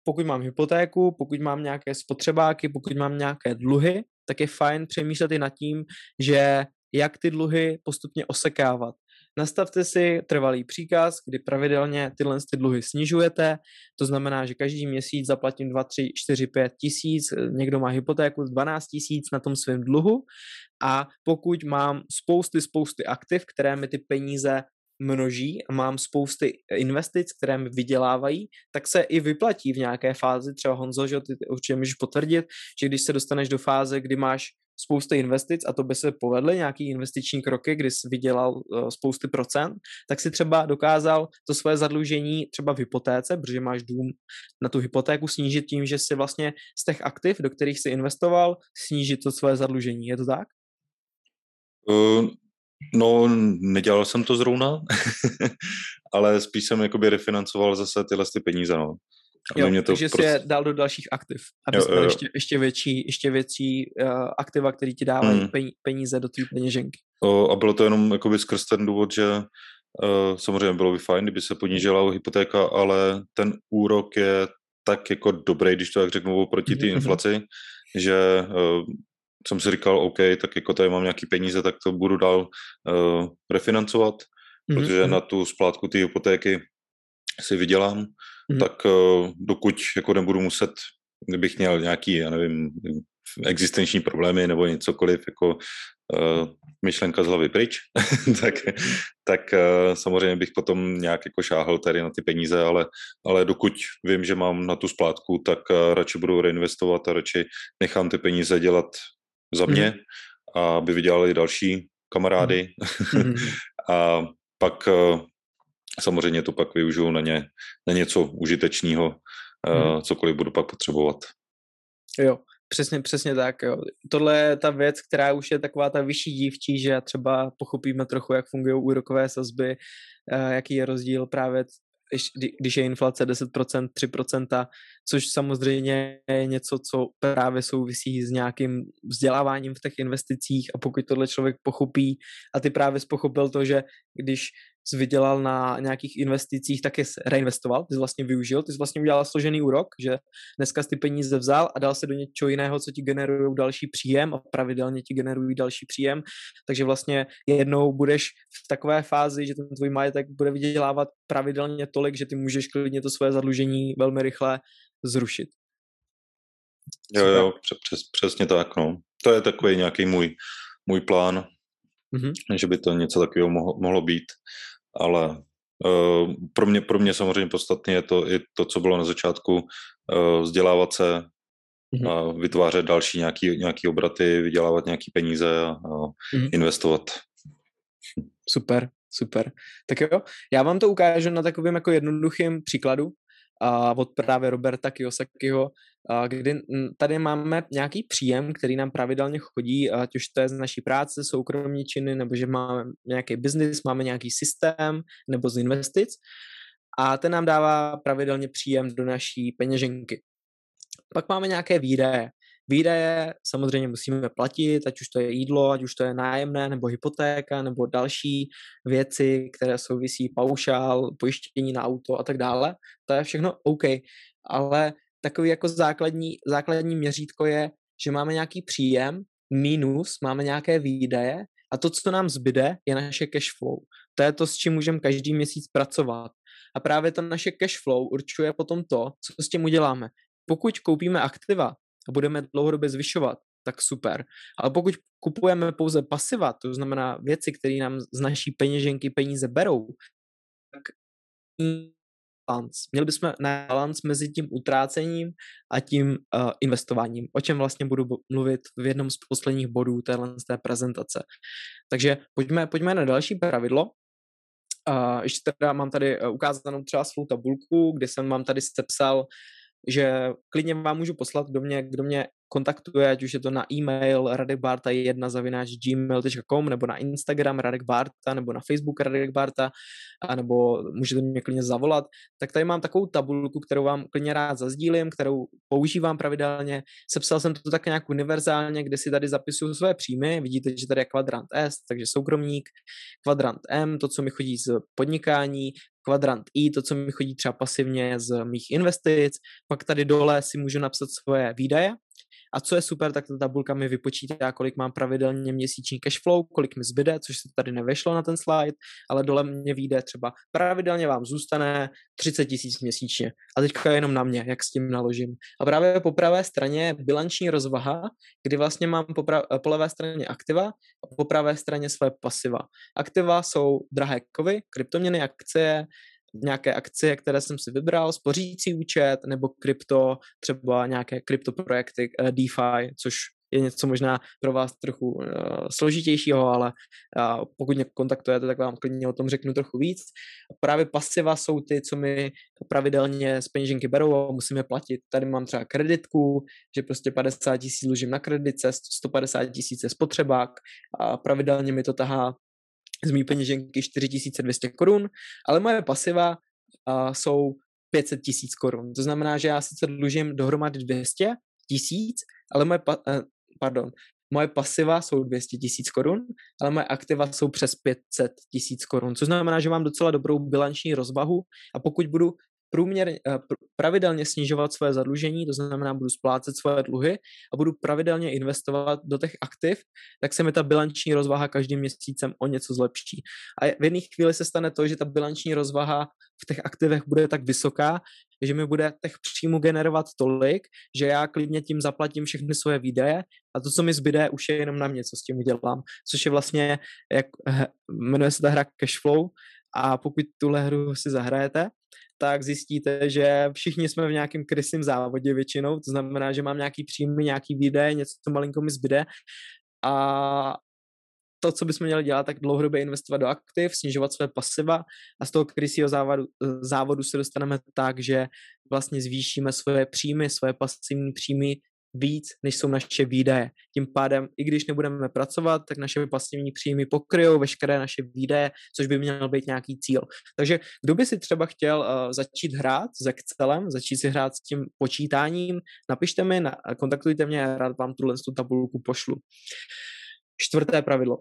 Speaker 2: pokud mám hypotéku, pokud mám nějaké spotřebáky, pokud mám nějaké dluhy, tak je fajn přemýšlet i nad tím, že jak ty dluhy postupně osekávat. Nastavte si trvalý příkaz, kdy pravidelně tyhle ty dluhy snižujete, to znamená, že každý měsíc zaplatím 2, 3, 4, 5 tisíc, někdo má hypotéku 12 tisíc na tom svém dluhu a pokud mám spousty, spousty aktiv, které mi ty peníze množí a mám spousty investic, které mi vydělávají, tak se i vyplatí v nějaké fázi, třeba Honzo, že ty určitě můžeš potvrdit, že když se dostaneš do fáze, kdy máš spousty investic a to by se povedly nějaký investiční kroky, kdy jsi vydělal uh, spousty procent, tak si třeba dokázal to své zadlužení třeba v hypotéce, protože máš dům na tu hypotéku snížit tím, že si vlastně z těch aktiv, do kterých si investoval, snížit to své zadlužení. Je to tak?
Speaker 1: Uh, No, nedělal jsem to zrovna, (laughs) ale spíš jsem jakoby refinancoval zase tyhle ty peníze, no.
Speaker 2: Jo, mě to takže prostě... si je dal do dalších aktiv, aby jo, jo. Ještě, ještě větší, ještě větší uh, aktiva, které ti dávají hmm. peníze do té peněženky.
Speaker 1: O, a bylo to jenom jakoby skrz ten důvod, že uh, samozřejmě bylo by fajn, kdyby se ponížila hypotéka, ale ten úrok je tak jako dobrý, když to tak řeknu, oproti té mhm, mhm. inflaci, že uh, jsem si říkal, OK, tak jako tady mám nějaký peníze, tak to budu dál uh, refinancovat, mm-hmm. protože na tu splátku té hypotéky si vydělám, mm-hmm. tak uh, dokud jako nebudu muset, kdybych měl nějaký, já nevím, existenční problémy nebo něcokoliv, jako uh, myšlenka z hlavy pryč, (laughs) tak, tak uh, samozřejmě bych potom nějak jako šáhl tady na ty peníze, ale, ale dokud vím, že mám na tu splátku, tak uh, radši budu reinvestovat a radši nechám ty peníze dělat za mě, mm. aby vydělali další kamarády mm. (laughs) a pak uh, samozřejmě to pak využiju na, ně, na něco užitečného, mm. cokoliv budu pak potřebovat.
Speaker 2: Jo, Přesně, přesně tak, jo. Tohle je ta věc, která už je taková ta vyšší dívčí, že třeba pochopíme trochu, jak fungují úrokové sazby, eh, jaký je rozdíl právě když je inflace 10%, 3%, což samozřejmě je něco, co právě souvisí s nějakým vzděláváním v těch investicích a pokud tohle člověk pochopí a ty právě pochopil to, že když jsi vydělal na nějakých investicích, tak je reinvestoval, ty jsi vlastně využil, ty jsi vlastně udělal složený úrok, že dneska jsi ty peníze vzal a dal se do něčeho jiného, co ti generují další příjem a pravidelně ti generují další příjem, takže vlastně jednou budeš v takové fázi, že ten tvůj majetek bude vydělávat pravidelně tolik, že ty můžeš klidně to svoje zadlužení velmi rychle zrušit.
Speaker 1: Jo, jo, přes, přesně tak, no. To je takový nějaký můj, můj plán, mm-hmm. že by to něco takového mohlo, mohlo být ale uh, pro, mě, pro mě samozřejmě podstatně je to i to, co bylo na začátku, uh, vzdělávat se, mm-hmm. a vytvářet další nějaký, nějaký obraty, vydělávat nějaký peníze a, a mm-hmm. investovat.
Speaker 2: Super, super. Tak jo, já vám to ukážu na takovém jako jednoduchém příkladu a od právě Roberta Kiyosakiho, kdy tady máme nějaký příjem, který nám pravidelně chodí, ať už to je z naší práce, soukromní činy, nebo že máme nějaký biznis, máme nějaký systém, nebo z investic a ten nám dává pravidelně příjem do naší peněženky. Pak máme nějaké výdaje. Výdaje samozřejmě musíme platit, ať už to je jídlo, ať už to je nájemné, nebo hypotéka, nebo další věci, které souvisí paušál, pojištění na auto a tak dále. To je všechno OK. Ale takový jako základní, základní měřítko je, že máme nějaký příjem, minus, máme nějaké výdaje a to, co nám zbyde, je naše cash flow. To je to, s čím můžeme každý měsíc pracovat. A právě to naše cash flow určuje potom to, co s tím uděláme. Pokud koupíme aktiva a budeme dlouhodobě zvyšovat, tak super. Ale pokud kupujeme pouze pasiva, to znamená věci, které nám z naší peněženky peníze berou, tak balans. Měli bychom na balans mezi tím utrácením a tím uh, investováním, o čem vlastně budu mluvit v jednom z posledních bodů téhle z té prezentace. Takže pojďme, pojďme na další pravidlo. Uh, ještě teda mám tady uh, ukázanou třeba svou tabulku, kde jsem vám tady sepsal, že klidně vám můžu poslat, kdo mě, kdo mě kontaktuje, ať už je to na e-mail radekbarta1 zavináč gmail.com nebo na Instagram Radek Barta nebo na Facebook Radek Barta nebo můžete mě klidně zavolat, tak tady mám takovou tabulku, kterou vám klidně rád zazdílím, kterou používám pravidelně. Sepsal jsem to tak nějak univerzálně, kde si tady zapisuju své příjmy. Vidíte, že tady je kvadrant S, takže soukromník, kvadrant M, to, co mi chodí z podnikání, kvadrant I, to, co mi chodí třeba pasivně z mých investic, pak tady dole si můžu napsat svoje výdaje, a co je super, tak ta tabulka mi vypočítá, kolik mám pravidelně měsíční cash flow, kolik mi zbyde, což se tady nevešlo na ten slide, ale dole mě vyjde třeba pravidelně vám zůstane 30 tisíc měsíčně. A teďka jenom na mě, jak s tím naložím. A právě po pravé straně je bilanční rozvaha, kdy vlastně mám po, pra- po levé straně aktiva a po pravé straně své pasiva. Aktiva jsou drahé kovy, kryptoměny, akcie, nějaké akcie, které jsem si vybral, spořící účet nebo krypto, třeba nějaké kryptoprojekty uh, DeFi, což je něco možná pro vás trochu uh, složitějšího, ale uh, pokud mě kontaktujete, tak vám klidně o tom řeknu trochu víc. Právě pasiva jsou ty, co mi pravidelně z peněženky berou a musíme platit. Tady mám třeba kreditku, že prostě 50 tisíc dlužím na kreditce, 150 tisíc je spotřebák a pravidelně mi to tahá z mý peněženky 4200 korun, ale moje pasiva jsou 500 tisíc korun. To znamená, že já sice dlužím dohromady 200 tisíc, ale moje, pa, eh, pardon, moje pasiva jsou 200 tisíc korun, ale moje aktiva jsou přes 500 tisíc korun, což znamená, že mám docela dobrou bilanční rozvahu a pokud budu průměr, eh, pravidelně snižovat své zadlužení, to znamená, budu splácet svoje dluhy a budu pravidelně investovat do těch aktiv, tak se mi ta bilanční rozvaha každým měsícem o něco zlepší. A v jedné chvíli se stane to, že ta bilanční rozvaha v těch aktivech bude tak vysoká, že mi bude těch příjmu generovat tolik, že já klidně tím zaplatím všechny svoje výdaje a to, co mi zbyde, už je jenom na mě, co s tím udělám. Což je vlastně, jak jmenuje se ta hra Cashflow a pokud tuhle hru si zahrajete, tak zjistíte, že všichni jsme v nějakém krysím závodě většinou, to znamená, že mám nějaký příjmy, nějaký výdaje, něco, co malinko mi zbyde. A to, co bychom měli dělat, tak dlouhodobě investovat do aktiv, snižovat své pasiva a z toho krysího závodu, závodu se dostaneme tak, že vlastně zvýšíme svoje příjmy, svoje pasivní příjmy víc, než jsou naše výdaje. Tím pádem, i když nebudeme pracovat, tak naše pasivní příjmy pokryjou veškeré naše výdaje, což by měl být nějaký cíl. Takže kdo by si třeba chtěl uh, začít hrát s Excelem, začít si hrát s tím počítáním, napište mi, na, kontaktujte mě, rád vám tuhle tu tabulku pošlu. Čtvrté pravidlo.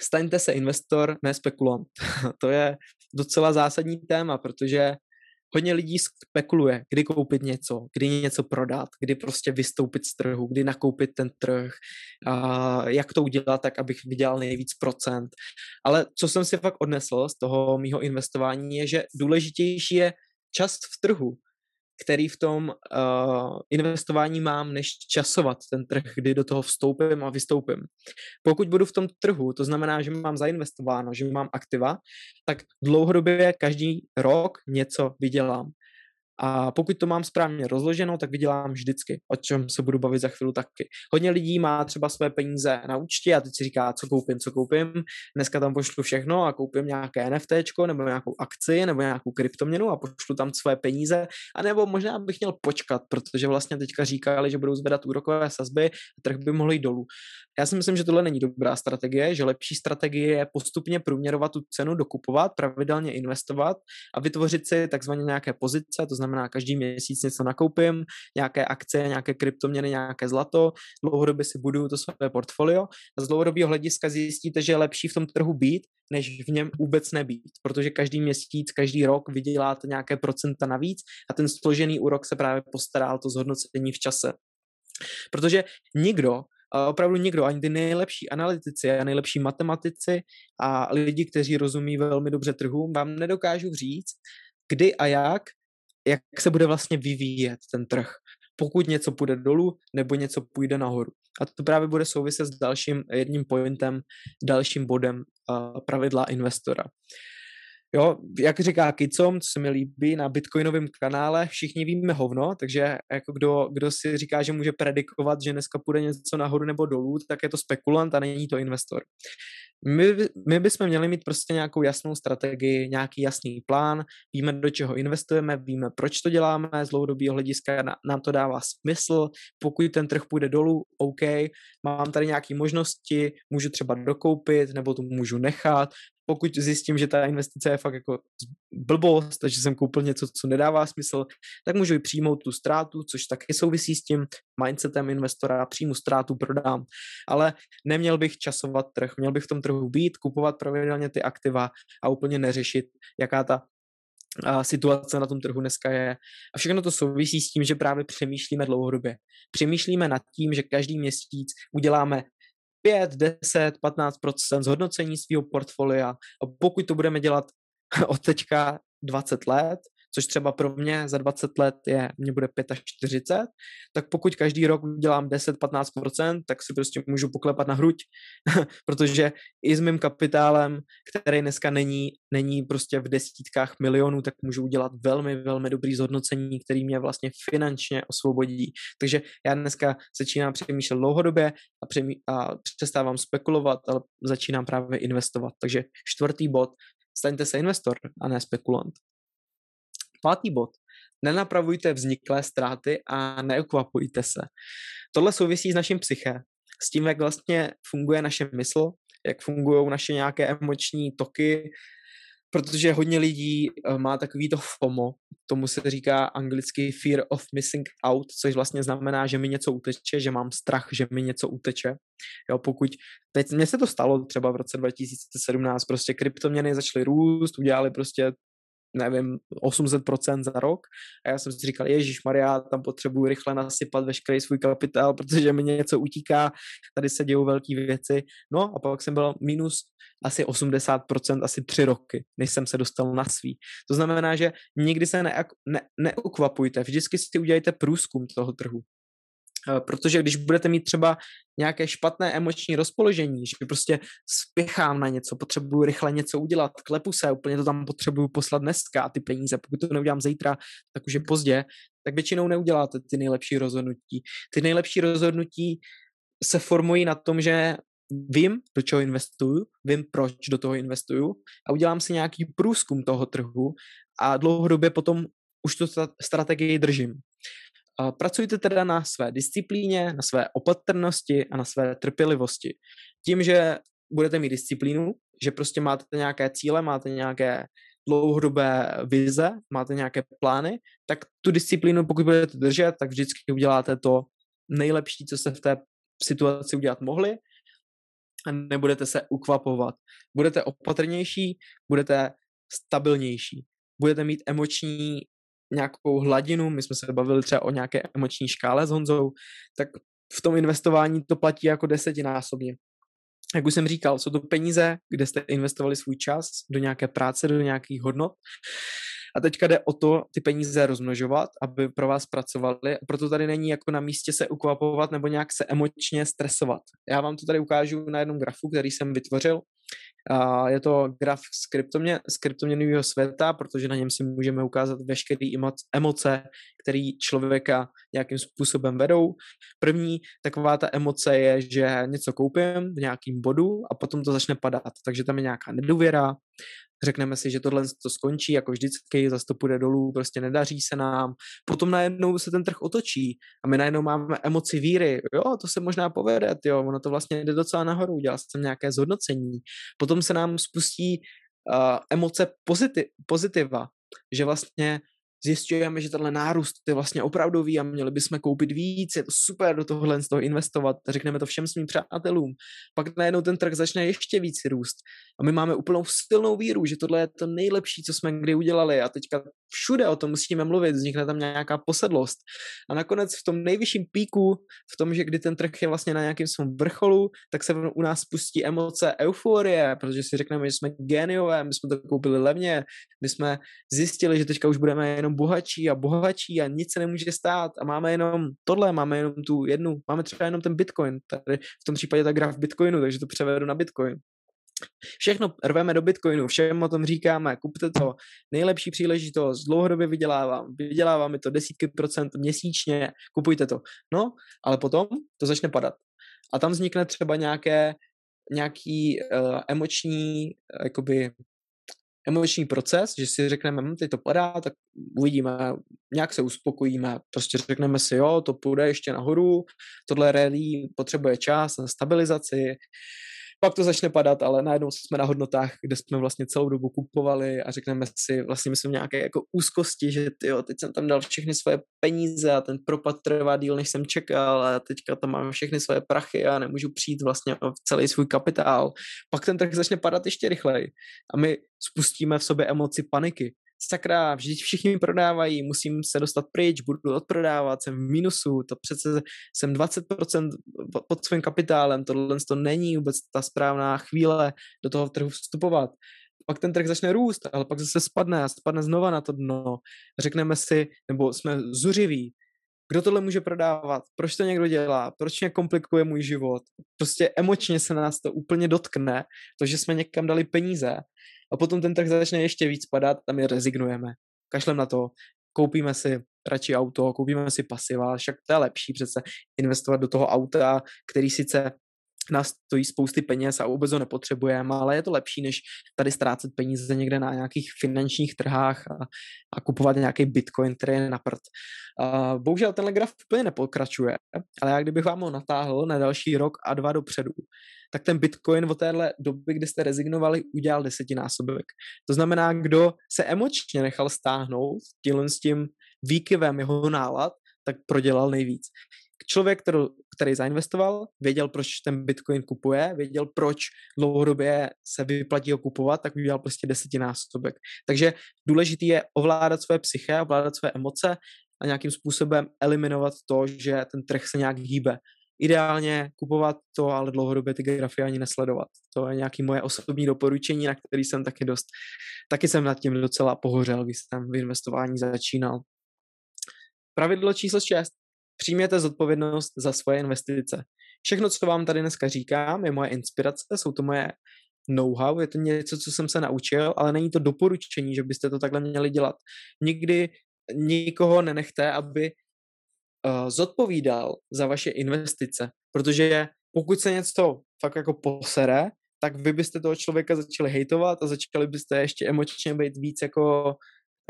Speaker 2: Staňte se investor, ne spekulant. (laughs) to je docela zásadní téma, protože hodně lidí spekuluje, kdy koupit něco, kdy něco prodat, kdy prostě vystoupit z trhu, kdy nakoupit ten trh, a jak to udělat tak, abych vydělal nejvíc procent. Ale co jsem si fakt odnesl z toho mýho investování je, že důležitější je čas v trhu který v tom uh, investování mám, než časovat ten trh, kdy do toho vstoupím a vystoupím. Pokud budu v tom trhu, to znamená, že mám zainvestováno, že mám aktiva, tak dlouhodobě každý rok něco vydělám. A pokud to mám správně rozloženo, tak vydělám vždycky, o čem se budu bavit za chvíli taky. Hodně lidí má třeba své peníze na účtě a teď si říká, co koupím, co koupím. Dneska tam pošlu všechno a koupím nějaké NFT nebo nějakou akci nebo nějakou kryptoměnu a pošlu tam své peníze. A nebo možná bych měl počkat, protože vlastně teďka říkali, že budou zvedat úrokové sazby a trh by mohl jít dolů. Já si myslím, že tohle není dobrá strategie, že lepší strategie je postupně průměrovat tu cenu, dokupovat, pravidelně investovat a vytvořit si takzvaně nějaké pozice, to znamená každý měsíc něco nakoupím, nějaké akce, nějaké kryptoměny, nějaké zlato, dlouhodobě si buduju to své portfolio a z dlouhodobého hlediska zjistíte, že je lepší v tom trhu být, než v něm vůbec nebýt, protože každý měsíc, každý rok vyděláte nějaké procenta navíc a ten složený úrok se právě postará o to zhodnocení v čase. Protože nikdo opravdu nikdo, ani ty nejlepší analytici a nejlepší matematici a lidi, kteří rozumí velmi dobře trhu, vám nedokážu říct, kdy a jak, jak se bude vlastně vyvíjet ten trh, pokud něco půjde dolů nebo něco půjde nahoru. A to právě bude souviset s dalším jedním pointem, dalším bodem uh, pravidla investora. Jo, jak říká Kicom, co se mi líbí na bitcoinovém kanále, všichni víme hovno, takže jako kdo, kdo si říká, že může predikovat, že dneska půjde něco nahoru nebo dolů, tak je to spekulant a není to investor. My, my bychom měli mít prostě nějakou jasnou strategii, nějaký jasný plán, víme, do čeho investujeme, víme, proč to děláme, z dlouhodobého hlediska nám to dává smysl, pokud ten trh půjde dolů, OK, mám tady nějaké možnosti, můžu třeba dokoupit, nebo to můžu nechat, pokud zjistím, že ta investice je fakt jako blbost, takže jsem koupil něco, co nedává smysl, tak můžu i přijmout tu ztrátu, což taky souvisí s tím mindsetem investora, příjmu ztrátu prodám. Ale neměl bych časovat trh, měl bych v tom trhu být, kupovat pravidelně ty aktiva a úplně neřešit, jaká ta a situace na tom trhu dneska je. A všechno to souvisí s tím, že právě přemýšlíme dlouhodobě. Přemýšlíme nad tím, že každý měsíc uděláme 5, 10, 15% zhodnocení svého portfolia. A pokud to budeme dělat (laughs) od teďka 20 let, což třeba pro mě za 20 let je, mě bude 45, tak pokud každý rok dělám 10-15%, tak si prostě můžu poklepat na hruď, (laughs) protože i s mým kapitálem, který dneska není, není prostě v desítkách milionů, tak můžu udělat velmi, velmi dobrý zhodnocení, který mě vlastně finančně osvobodí. Takže já dneska začínám přemýšlet dlouhodobě a, přemý, a přestávám spekulovat, ale začínám právě investovat. Takže čtvrtý bod, staňte se investor a ne spekulant. Pátý bod. Nenapravujte vzniklé ztráty a neukvapujte se. Tohle souvisí s naším psyché, s tím, jak vlastně funguje naše mysl, jak fungují naše nějaké emoční toky, protože hodně lidí uh, má takový to FOMO, tomu se říká anglicky fear of missing out, což vlastně znamená, že mi něco uteče, že mám strach, že mi něco uteče. Jo, pokud, teď mně se to stalo třeba v roce 2017, prostě kryptoměny začaly růst, udělali prostě nevím, 800% za rok a já jsem si říkal, Ježíš Maria, tam potřebuji rychle nasypat veškerý svůj kapitál, protože mi něco utíká, tady se dějou velké věci. No a pak jsem byl minus asi 80%, asi tři roky, než jsem se dostal na svý. To znamená, že nikdy se ne, ne, neukvapujte, vždycky si udělejte průzkum toho trhu. Eh, protože když budete mít třeba nějaké špatné emoční rozpoložení, že prostě spěchám na něco, potřebuju rychle něco udělat, klepu se, úplně to tam potřebuju poslat dneska a ty peníze, pokud to neudělám zítra, tak už je pozdě, tak většinou neuděláte ty nejlepší rozhodnutí. Ty nejlepší rozhodnutí se formují na tom, že vím, do čeho investuju, vím, proč do toho investuju a udělám si nějaký průzkum toho trhu a dlouhodobě potom už tu strategii držím. Pracujte teda na své disciplíně, na své opatrnosti a na své trpělivosti. Tím, že budete mít disciplínu, že prostě máte nějaké cíle, máte nějaké dlouhodobé vize, máte nějaké plány, tak tu disciplínu, pokud budete držet, tak vždycky uděláte to nejlepší, co se v té situaci udělat mohli a nebudete se ukvapovat. Budete opatrnější, budete stabilnější. Budete mít emoční nějakou hladinu, my jsme se bavili třeba o nějaké emoční škále s Honzou, tak v tom investování to platí jako desetinásobně. Jak už jsem říkal, jsou to peníze, kde jste investovali svůj čas do nějaké práce, do nějakých hodnot. A teďka jde o to ty peníze rozmnožovat, aby pro vás pracovali. A proto tady není jako na místě se ukvapovat nebo nějak se emočně stresovat. Já vám to tady ukážu na jednom grafu, který jsem vytvořil. Je to graf z, z kryptoměnového světa, protože na něm si můžeme ukázat veškeré emoce, které člověka nějakým způsobem vedou. První taková ta emoce je, že něco koupím v nějakým bodu a potom to začne padat. Takže tam je nějaká nedůvěra, řekneme si, že tohle to skončí, jako vždycky, zase to půjde dolů, prostě nedaří se nám. Potom najednou se ten trh otočí a my najednou máme emoci víry. Jo, to se možná povede, jo, ono to vlastně jde docela nahoru, udělal jsem nějaké zhodnocení. Potom se nám spustí uh, emoce poziti- pozitiva, že vlastně zjišťujeme, že tenhle nárůst je vlastně opravdový a měli bychom koupit víc, je to super do tohohle z toho investovat, řekneme to všem svým přátelům. Pak najednou ten trh začne ještě víc růst. A my máme úplnou silnou víru, že tohle je to nejlepší, co jsme kdy udělali a teďka všude o tom musíme mluvit, vznikne tam nějaká posedlost. A nakonec v tom nejvyšším píku, v tom, že kdy ten trh je vlastně na nějakém svém vrcholu, tak se u nás spustí emoce euforie, protože si řekneme, že jsme geniové, my jsme to koupili levně, my jsme zjistili, že teďka už budeme jenom bohatší a bohatší a nic se nemůže stát a máme jenom tohle, máme jenom tu jednu, máme třeba jenom ten bitcoin, tady v tom případě ta graf bitcoinu, takže to převedu na bitcoin. Všechno rveme do Bitcoinu, všem o tom říkáme, kupte to, nejlepší příležitost, dlouhodobě vydělávám, vydělávám mi to desítky procent měsíčně, kupujte to. No, ale potom to začne padat. A tam vznikne třeba nějaké, nějaký uh, emoční, uh, jakoby, emoční proces, že si řekneme, hm, teď to padá, tak uvidíme, nějak se uspokojíme, prostě řekneme si, jo, to půjde ještě nahoru, tohle rally potřebuje čas na stabilizaci, pak to začne padat, ale najednou jsme na hodnotách, kde jsme vlastně celou dobu kupovali a řekneme si, vlastně myslím nějaké jako úzkosti, že tyjo, teď jsem tam dal všechny svoje peníze a ten propad trvá díl, než jsem čekal a teďka tam mám všechny svoje prachy a nemůžu přijít vlastně v celý svůj kapitál. Pak ten trh začne padat ještě rychleji a my spustíme v sobě emoci paniky sakra, vždyť všichni prodávají, musím se dostat pryč, budu odprodávat, jsem v mínusu, to přece jsem 20% pod svým kapitálem, tohle to není vůbec ta správná chvíle do toho trhu vstupovat. Pak ten trh začne růst, ale pak zase spadne a spadne znova na to dno. Řekneme si, nebo jsme zuřiví, kdo tohle může prodávat, proč to někdo dělá, proč mě komplikuje můj život. Prostě emočně se nás to úplně dotkne, to, že jsme někam dali peníze a potom ten trh začne ještě víc padat a my rezignujeme. Kašlem na to, koupíme si radši auto, koupíme si pasiva, však to je lepší přece investovat do toho auta, který sice nás stojí spousty peněz a vůbec ho nepotřebujeme, ale je to lepší, než tady ztrácet peníze někde na nějakých finančních trhách a, a kupovat nějaký bitcoin, který je na prd. Uh, bohužel tenhle graf úplně nepokračuje, ale já kdybych vám ho natáhl na další rok a dva dopředu, tak ten bitcoin od téhle doby, kdy jste rezignovali, udělal desetinásobek. To znamená, kdo se emočně nechal stáhnout tímhle s tím výkyvem jeho nálad, tak prodělal nejvíc člověk, který, který zainvestoval, věděl, proč ten Bitcoin kupuje, věděl, proč dlouhodobě se vyplatí ho kupovat, tak udělal prostě desetinásobek. Takže důležitý je ovládat své psyché, ovládat své emoce a nějakým způsobem eliminovat to, že ten trh se nějak hýbe. Ideálně kupovat to, ale dlouhodobě ty grafy ani nesledovat. To je nějaké moje osobní doporučení, na který jsem taky dost, taky jsem nad tím docela pohořel, když jsem v investování začínal. Pravidlo číslo 6. Přijměte zodpovědnost za svoje investice. Všechno, co vám tady dneska říkám, je moje inspirace, jsou to moje know-how, je to něco, co jsem se naučil, ale není to doporučení, že byste to takhle měli dělat. Nikdy nikoho nenechte, aby uh, zodpovídal za vaše investice, protože pokud se něco fakt jako posere, tak vy byste toho člověka začali hejtovat a začali byste ještě emočně být víc jako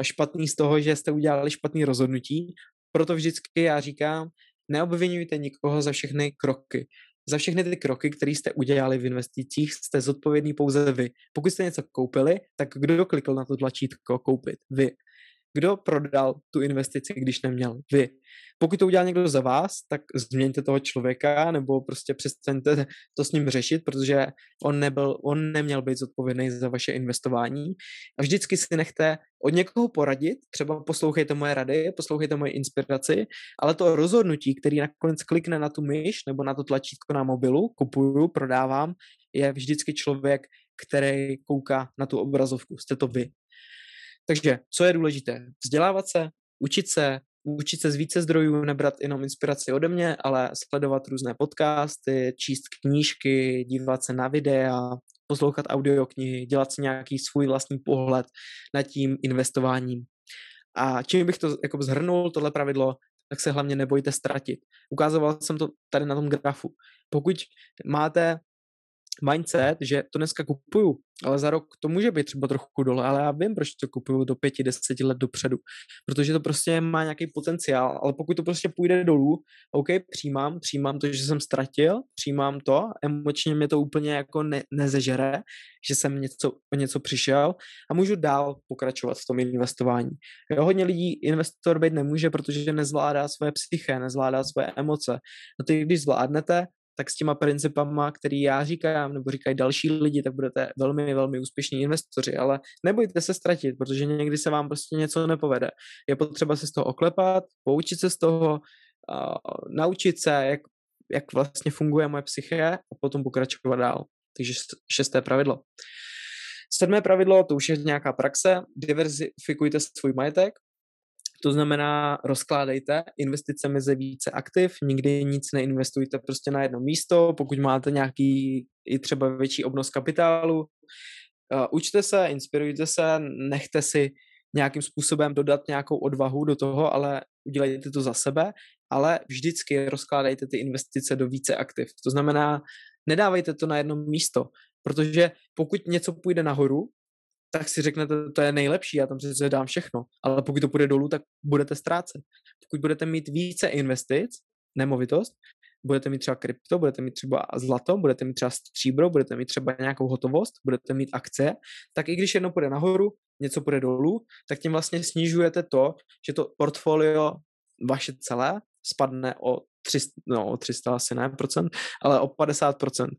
Speaker 2: špatný z toho, že jste udělali špatný rozhodnutí proto vždycky já říkám, neobvinujte nikoho za všechny kroky. Za všechny ty kroky, které jste udělali v investicích, jste zodpovědný pouze vy. Pokud jste něco koupili, tak kdo klikl na to tlačítko koupit? Vy. Kdo prodal tu investici, když neměl? Vy. Pokud to udělá někdo za vás, tak změňte toho člověka nebo prostě přestaňte to s ním řešit, protože on, nebyl, on neměl být zodpovědný za vaše investování. A vždycky si nechte od někoho poradit, třeba poslouchejte moje rady, poslouchejte moje inspiraci, ale to rozhodnutí, který nakonec klikne na tu myš nebo na to tlačítko na mobilu, kupuju, prodávám, je vždycky člověk, který kouká na tu obrazovku. Jste to vy. Takže co je důležité? Vzdělávat se, učit se, učit se z více zdrojů, nebrat jenom inspiraci ode mě, ale sledovat různé podcasty, číst knížky, dívat se na videa, poslouchat audioknihy, dělat si nějaký svůj vlastní pohled nad tím investováním. A čím bych to jako zhrnul, tohle pravidlo, tak se hlavně nebojte ztratit. Ukázoval jsem to tady na tom grafu. Pokud máte mindset, že to dneska kupuju, ale za rok to může být třeba trochu dole, ale já vím, proč to kupuju do pěti, deseti let dopředu, protože to prostě má nějaký potenciál, ale pokud to prostě půjde dolů, OK, přijímám, přijímám to, že jsem ztratil, přijímám to, emočně mě to úplně jako ne, nezežere, že jsem něco, o něco přišel a můžu dál pokračovat v tom investování. Jo, hodně lidí investor být nemůže, protože nezvládá své psyché, nezvládá své emoce. No ty, když zvládnete, tak s těma principama, který já říkám, nebo říkají další lidi, tak budete velmi, velmi úspěšní investoři, ale nebojte se ztratit, protože někdy se vám prostě něco nepovede. Je potřeba se z toho oklepat, poučit se z toho, uh, naučit se, jak, jak vlastně funguje moje psyché a potom pokračovat dál. Takže šesté pravidlo. Sedmé pravidlo, to už je nějaká praxe, diverzifikujte svůj majetek, to znamená, rozkládejte investice mezi více aktiv, nikdy nic neinvestujte prostě na jedno místo, pokud máte nějaký i třeba větší obnos kapitálu, uh, učte se, inspirujte se, nechte si nějakým způsobem dodat nějakou odvahu do toho, ale udělejte to za sebe, ale vždycky rozkládejte ty investice do více aktiv. To znamená, nedávejte to na jedno místo, protože pokud něco půjde nahoru, tak si řeknete, to je nejlepší, já tam přece dám všechno. Ale pokud to půjde dolů, tak budete ztrácet. Pokud budete mít více investic, nemovitost, budete mít třeba krypto, budete mít třeba zlato, budete mít třeba stříbro, budete mít třeba nějakou hotovost, budete mít akce, tak i když jedno půjde nahoru, něco půjde dolů, tak tím vlastně snižujete to, že to portfolio vaše celé spadne o 300, no 300 asi ne procent, ale o 50 procent.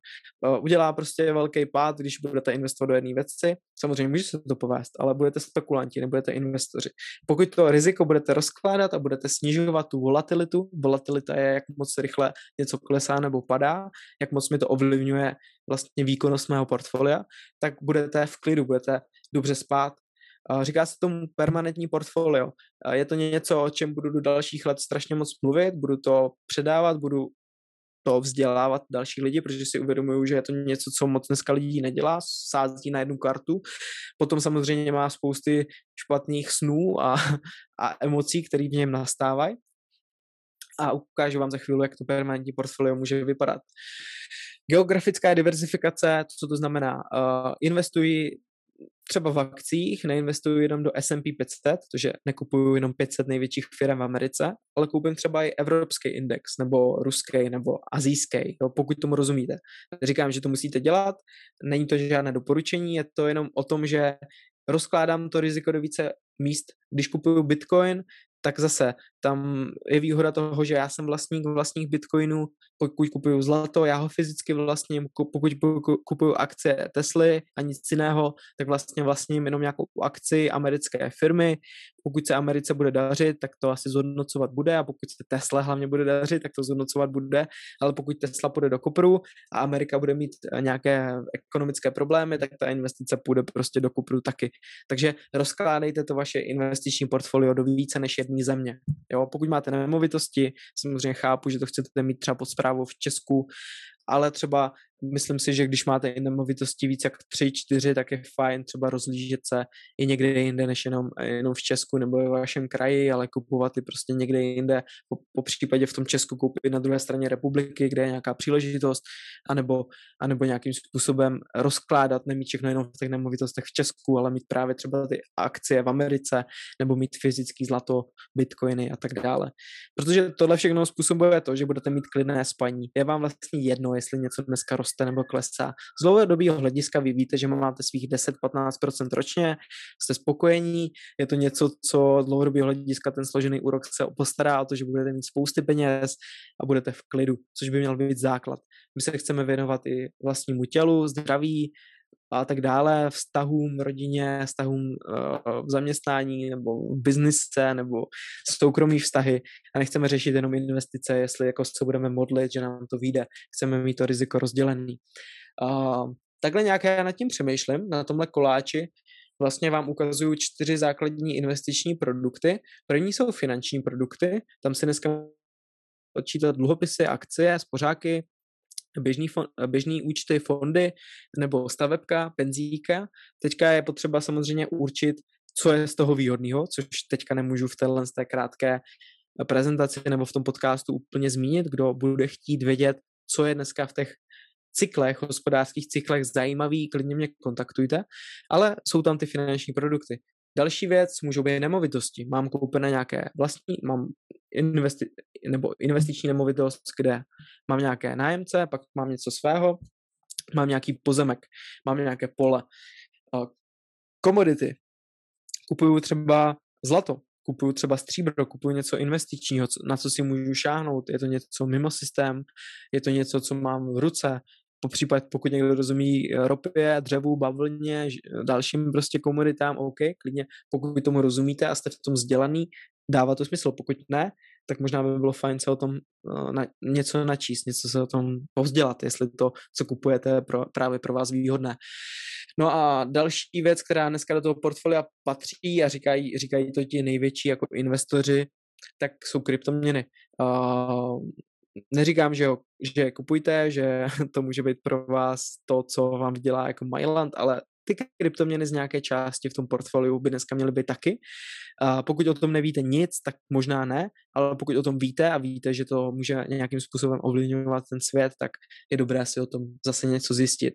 Speaker 2: Uh, udělá prostě velký pád, když budete investovat do jedné věci. Samozřejmě může se to povést, ale budete spekulanti, nebudete investoři. Pokud to riziko budete rozkládat a budete snižovat tu volatilitu, volatilita je, jak moc rychle něco klesá nebo padá, jak moc mi to ovlivňuje vlastně výkonnost mého portfolia, tak budete v klidu, budete dobře spát, Říká se tomu permanentní portfolio. Je to něco, o čem budu do dalších let strašně moc mluvit, budu to předávat, budu to vzdělávat další lidi, protože si uvědomuju, že je to něco, co moc dneska lidí nedělá, sází na jednu kartu. Potom samozřejmě má spousty špatných snů a, a emocí, které v něm nastávají. A ukážu vám za chvíli, jak to permanentní portfolio může vypadat. Geografická diversifikace, co to znamená? Uh, investuji třeba v akcích, neinvestuju jenom do S&P 500, protože nekupuju jenom 500 největších firm v Americe, ale koupím třeba i evropský index, nebo ruský, nebo azijský, jo, pokud tomu rozumíte. Říkám, že to musíte dělat, není to žádné doporučení, je to jenom o tom, že rozkládám to riziko do více míst. Když kupuju Bitcoin, tak zase tam je výhoda toho, že já jsem vlastník vlastních bitcoinů, pokud kupuju zlato, já ho fyzicky vlastním, pokud kupuju akcie Tesly a nic jiného, tak vlastně vlastním jenom nějakou akci americké firmy. Pokud se Americe bude dařit, tak to asi zhodnocovat bude a pokud se Tesla hlavně bude dařit, tak to zhodnocovat bude, ale pokud Tesla půjde do kopru a Amerika bude mít nějaké ekonomické problémy, tak ta investice půjde prostě do kopru taky. Takže rozkládejte to vaše investiční portfolio do více než jedné země. Jo, pokud máte nemovitosti, samozřejmě chápu, že to chcete mít třeba pod zprávou v Česku, ale třeba myslím si, že když máte i nemovitosti víc jak 3, 4, tak je fajn třeba rozlížet se i někde jinde, než jenom, jenom v Česku nebo ve vašem kraji, ale kupovat i prostě někde jinde, po, po případě v tom Česku koupit na druhé straně republiky, kde je nějaká příležitost, anebo, anebo nějakým způsobem rozkládat, nemít všechno jenom v těch nemovitostech v Česku, ale mít právě třeba ty akcie v Americe, nebo mít fyzický zlato, bitcoiny a tak dále. Protože tohle všechno způsobuje to, že budete mít klidné spaní. Je vám vlastně jedno, jestli něco dneska roste nebo klesá. Z dlouhodobého hlediska vy víte, že máte svých 10-15% ročně, jste spokojení, je to něco, co z dlouhodobého hlediska ten složený úrok se postará o to, že budete mít spousty peněz a budete v klidu, což by měl být základ. My se chceme věnovat i vlastnímu tělu, zdraví, a tak dále, vztahům rodině, vztahům uh, v zaměstnání nebo v biznise nebo soukromí vztahy a nechceme řešit jenom investice, jestli jako se budeme modlit, že nám to vyjde. Chceme mít to riziko rozdělený. Uh, takhle nějak já nad tím přemýšlím, na tomhle koláči. Vlastně vám ukazuju čtyři základní investiční produkty. První jsou finanční produkty, tam si dneska odčítat dluhopisy, akcie, spořáky, běžný, fond, běžný účty, fondy nebo stavebka, penzíka. Teďka je potřeba samozřejmě určit, co je z toho výhodného, což teďka nemůžu v téhle té krátké prezentaci nebo v tom podcastu úplně zmínit. Kdo bude chtít vědět, co je dneska v těch cyklech, hospodářských cyklech zajímavý, klidně mě kontaktujte, ale jsou tam ty finanční produkty. Další věc můžou být nemovitosti. Mám koupené nějaké vlastní, mám investi, nebo investiční nemovitost, kde mám nějaké nájemce, pak mám něco svého, mám nějaký pozemek, mám nějaké pole. Komodity. Kupuju třeba zlato, kupuju třeba stříbro, kupuju něco investičního, na co si můžu šáhnout, je to něco mimo systém, je to něco, co mám v ruce, po případě, pokud někdo rozumí eh, ropě, dřevu, bavlně, dalším prostě komoditám, OK, klidně, pokud tomu rozumíte a jste v tom vzdělaný, dává to smysl. Pokud ne, tak možná by bylo fajn se o tom uh, na, něco načíst, něco se o tom povzdělat, jestli to, co kupujete, pro, právě pro vás výhodné. No a další věc, která dneska do toho portfolia patří a říkají, říkají to ti největší jako investoři, tak jsou kryptoměny. Uh, neříkám, že, jo, že kupujte, že (laughs) to může být pro vás to, co vám dělá jako Myland, ale ty kryptoměny z nějaké části v tom portfoliu by dneska měly být taky. A pokud o tom nevíte nic, tak možná ne, ale pokud o tom víte a víte, že to může nějakým způsobem ovlivňovat ten svět, tak je dobré si o tom zase něco zjistit.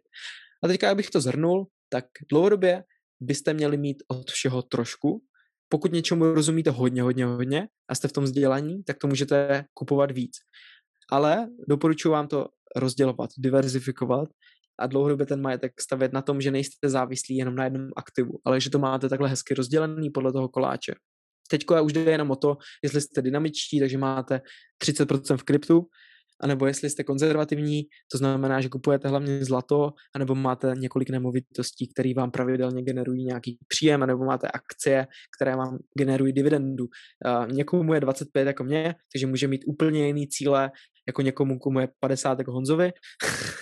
Speaker 2: A teďka, abych to zhrnul, tak dlouhodobě byste měli mít od všeho trošku. Pokud něčemu rozumíte hodně, hodně, hodně a jste v tom vzdělaní, tak to můžete kupovat víc ale doporučuji vám to rozdělovat, diverzifikovat a dlouhodobě ten majetek stavět na tom, že nejste závislí jenom na jednom aktivu, ale že to máte takhle hezky rozdělený podle toho koláče. Teďko už jde jenom o to, jestli jste dynamičtí, takže máte 30% v kryptu, anebo jestli jste konzervativní, to znamená, že kupujete hlavně zlato, anebo máte několik nemovitostí, které vám pravidelně generují nějaký příjem, nebo máte akcie, které vám generují dividendu. Někomu je 25 jako mě, takže může mít úplně jiný cíle, jako někomu, komu je 50 jako Honzovi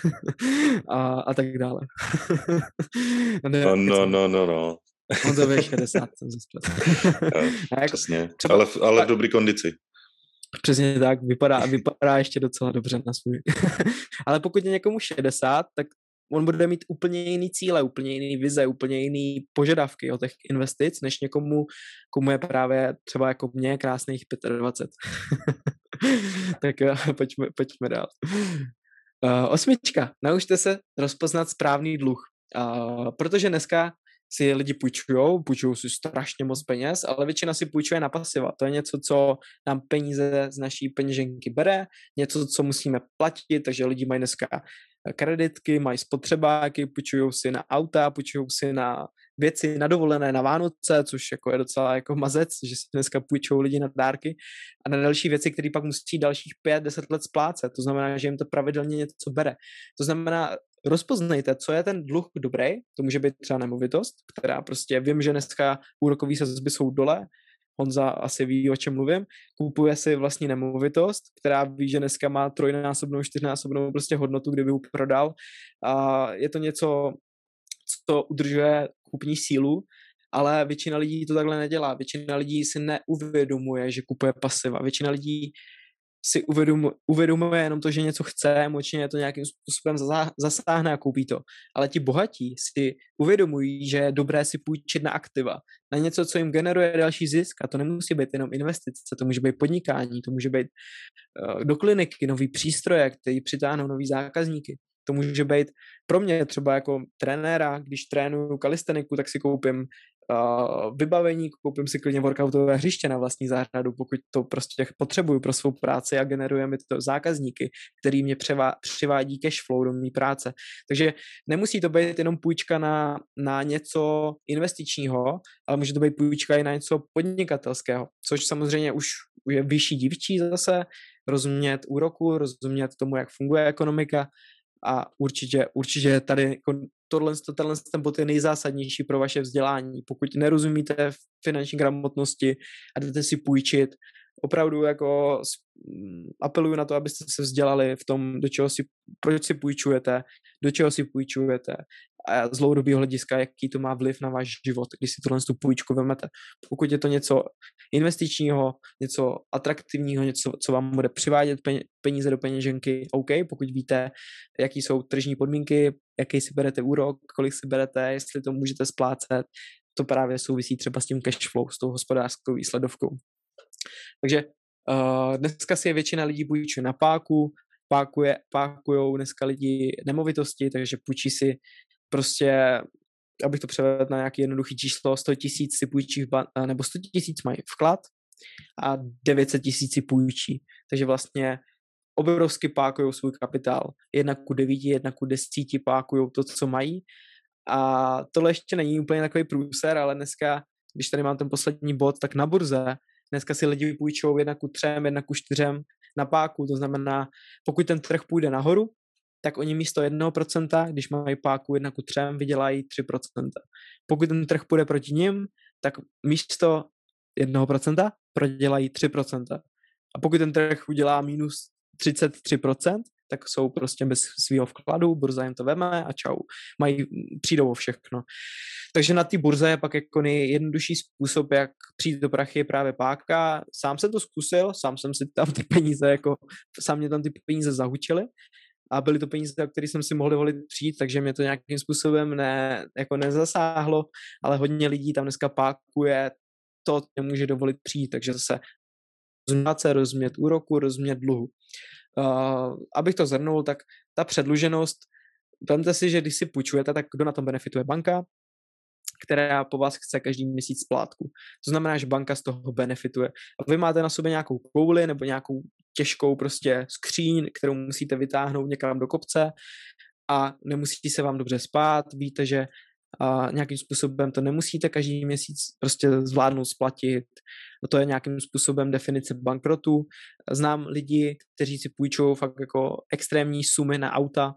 Speaker 2: (laughs) a, a tak dále. (laughs)
Speaker 1: ne, no, no, no, no, no.
Speaker 2: Honzovi je (laughs) 60, jsem se
Speaker 1: jako, Přesně, třeba, ale, ale v dobrý kondici.
Speaker 2: Přesně tak, vypadá, vypadá ještě docela dobře na svůj. ale pokud je někomu 60, tak on bude mít úplně jiný cíle, úplně jiný vize, úplně jiný požadavky o těch investic, než někomu, komu je právě třeba jako mě krásných 25. (laughs) tak (laughs) pojďme, pojďme dál. Uh, osmička. Naučte se rozpoznat správný dluh. Uh, protože dneska si lidi půjčují, půjčují si strašně moc peněz, ale většina si půjčuje na pasiva. To je něco, co nám peníze z naší peněženky bere, něco, co musíme platit, takže lidi mají dneska kreditky, mají spotřebáky, půjčují si na auta, půjčují si na věci na dovolené na Vánoce, což jako je docela jako mazec, že si dneska půjčují lidi na dárky a na další věci, které pak musí dalších 5-10 let splácet. To znamená, že jim to pravidelně něco bere. To znamená, rozpoznejte, co je ten dluh dobrý, to může být třeba nemovitost, která prostě, vím, že dneska úrokový sazby jsou dole, Honza asi ví, o čem mluvím, kupuje si vlastní nemovitost, která ví, že dneska má trojnásobnou, čtyřnásobnou prostě hodnotu, kdyby ji prodal. A je to něco, co udržuje kupní sílu, ale většina lidí to takhle nedělá. Většina lidí si neuvědomuje, že kupuje pasiva. Většina lidí si uvědomuje, uvědomuje jenom to, že něco chce, emočně to nějakým způsobem zasáhne a koupí to. Ale ti bohatí si uvědomují, že je dobré si půjčit na aktiva, na něco, co jim generuje další zisk. A to nemusí být jenom investice, to může být podnikání, to může být uh, do kliniky, nový přístroje, který přitáhnou nový zákazníky. To může být pro mě třeba jako trenéra, když trénuju kalisteniku, tak si koupím uh, vybavení, koupím si klidně workoutové hřiště na vlastní zahradu, pokud to prostě potřebuju pro svou práci a generuje mi to zákazníky, který mě převá, přivádí cash flow do mé práce. Takže nemusí to být jenom půjčka na, na něco investičního, ale může to být půjčka i na něco podnikatelského, což samozřejmě už je vyšší dívčí zase, rozumět úroku, rozumět tomu, jak funguje ekonomika a určitě, určitě tady jako tohle, tenhle ten bod je nejzásadnější pro vaše vzdělání. Pokud nerozumíte finanční gramotnosti a jdete si půjčit, opravdu jako mm, apeluju na to, abyste se vzdělali v tom, do čeho si, proč si půjčujete, do čeho si půjčujete a z dlouhodobého hlediska, jaký to má vliv na váš život, když si tohle tu půjčku vezmete. Pokud je to něco investičního, něco atraktivního, něco, co vám bude přivádět peníze do peněženky, OK, pokud víte, jaký jsou tržní podmínky, jaký si berete úrok, kolik si berete, jestli to můžete splácet, to právě souvisí třeba s tím cash flow, s tou hospodářskou výsledovkou. Takže uh, dneska si je většina lidí půjčuje na páku, pákuje, pákujou dneska lidi nemovitosti, takže půjčí si prostě, abych to převedl na nějaký jednoduchý číslo, 100 tisíc si půjčí ban- nebo 100 tisíc mají vklad a 900 tisíc si půjčí. Takže vlastně obrovsky pákují svůj kapitál. Jedna ku devíti, jedna ku desíti pákují to, co mají. A tohle ještě není úplně takový průser, ale dneska, když tady mám ten poslední bod, tak na burze dneska si lidi půjčují jedna ku třem, jedna ku čtyřem na páku. To znamená, pokud ten trh půjde nahoru, tak oni místo 1%, když mají páku 1 ku 3, vydělají 3%. Pokud ten trh půjde proti ním, tak místo 1% prodělají 3%. A pokud ten trh udělá minus 33%, tak jsou prostě bez svého vkladu, burza jim to veme a čau. Mají, přijdou o všechno. Takže na té burze je pak jako nejjednodušší způsob, jak přijít do prachy je právě páka. Sám jsem to zkusil, sám jsem si tam ty peníze, jako sám mě tam ty peníze zahučily, a byly to peníze, o které jsem si mohl dovolit přijít, takže mě to nějakým způsobem ne, jako nezasáhlo, ale hodně lidí tam dneska pákuje to, nemůže dovolit přijít, takže zase rozumět se, rozumět úroku, rozumět dluhu. Uh, abych to zhrnul, tak ta předluženost, vemte si, že když si půjčujete, tak kdo na tom benefituje? Banka, která po vás chce každý měsíc splátku. To znamená, že banka z toho benefituje. A vy máte na sobě nějakou kouli nebo nějakou těžkou prostě skříň, kterou musíte vytáhnout někam do kopce a nemusí se vám dobře spát, víte, že a nějakým způsobem to nemusíte každý měsíc prostě zvládnout splatit. To je nějakým způsobem definice bankrotu. Znám lidi, kteří si půjčují fakt jako extrémní sumy na auta,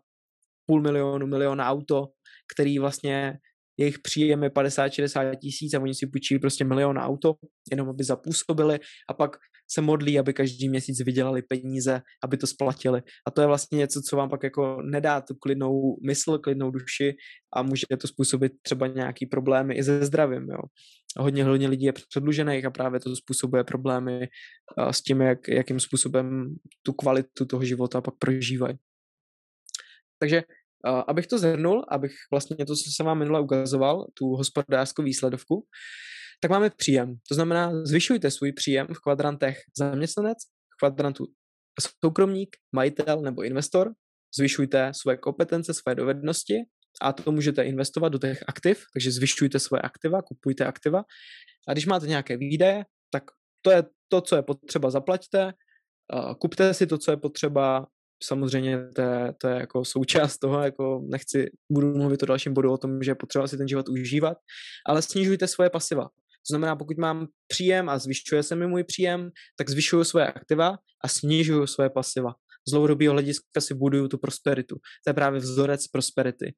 Speaker 2: půl milionu, milion na auto, který vlastně jejich příjem je 50-60 tisíc a oni si půjčí prostě milion auto, jenom aby zapůsobili a pak se modlí, aby každý měsíc vydělali peníze, aby to splatili. A to je vlastně něco, co vám pak jako nedá tu klidnou mysl, klidnou duši a může to způsobit třeba nějaký problémy i se zdravím. Jo. Hodně, hodně lidí je předlužených a právě to způsobuje problémy s tím, jak, jakým způsobem tu kvalitu toho života pak prožívají. Takže abych to zhrnul, abych vlastně to, co jsem vám minule ukazoval, tu hospodářskou výsledovku, tak máme příjem. To znamená, zvyšujte svůj příjem v kvadrantech zaměstnanec, v kvadrantu soukromník, majitel nebo investor zvyšujte své kompetence, své dovednosti a to můžete investovat do těch aktiv, takže zvyšujte své aktiva, kupujte aktiva a když máte nějaké výdaje, tak to je to, co je potřeba, zaplaťte, kupte si to, co je potřeba, samozřejmě to je, to je jako součást toho, jako nechci, budu mluvit o dalším bodu o tom, že potřeba si ten život užívat, ale snižujte svoje pasiva. To znamená, pokud mám příjem a zvyšuje se mi můj příjem, tak zvyšuju své aktiva a snižuju své pasiva. Z dlouhodobého hlediska si buduju tu prosperitu. To je právě vzorec prosperity.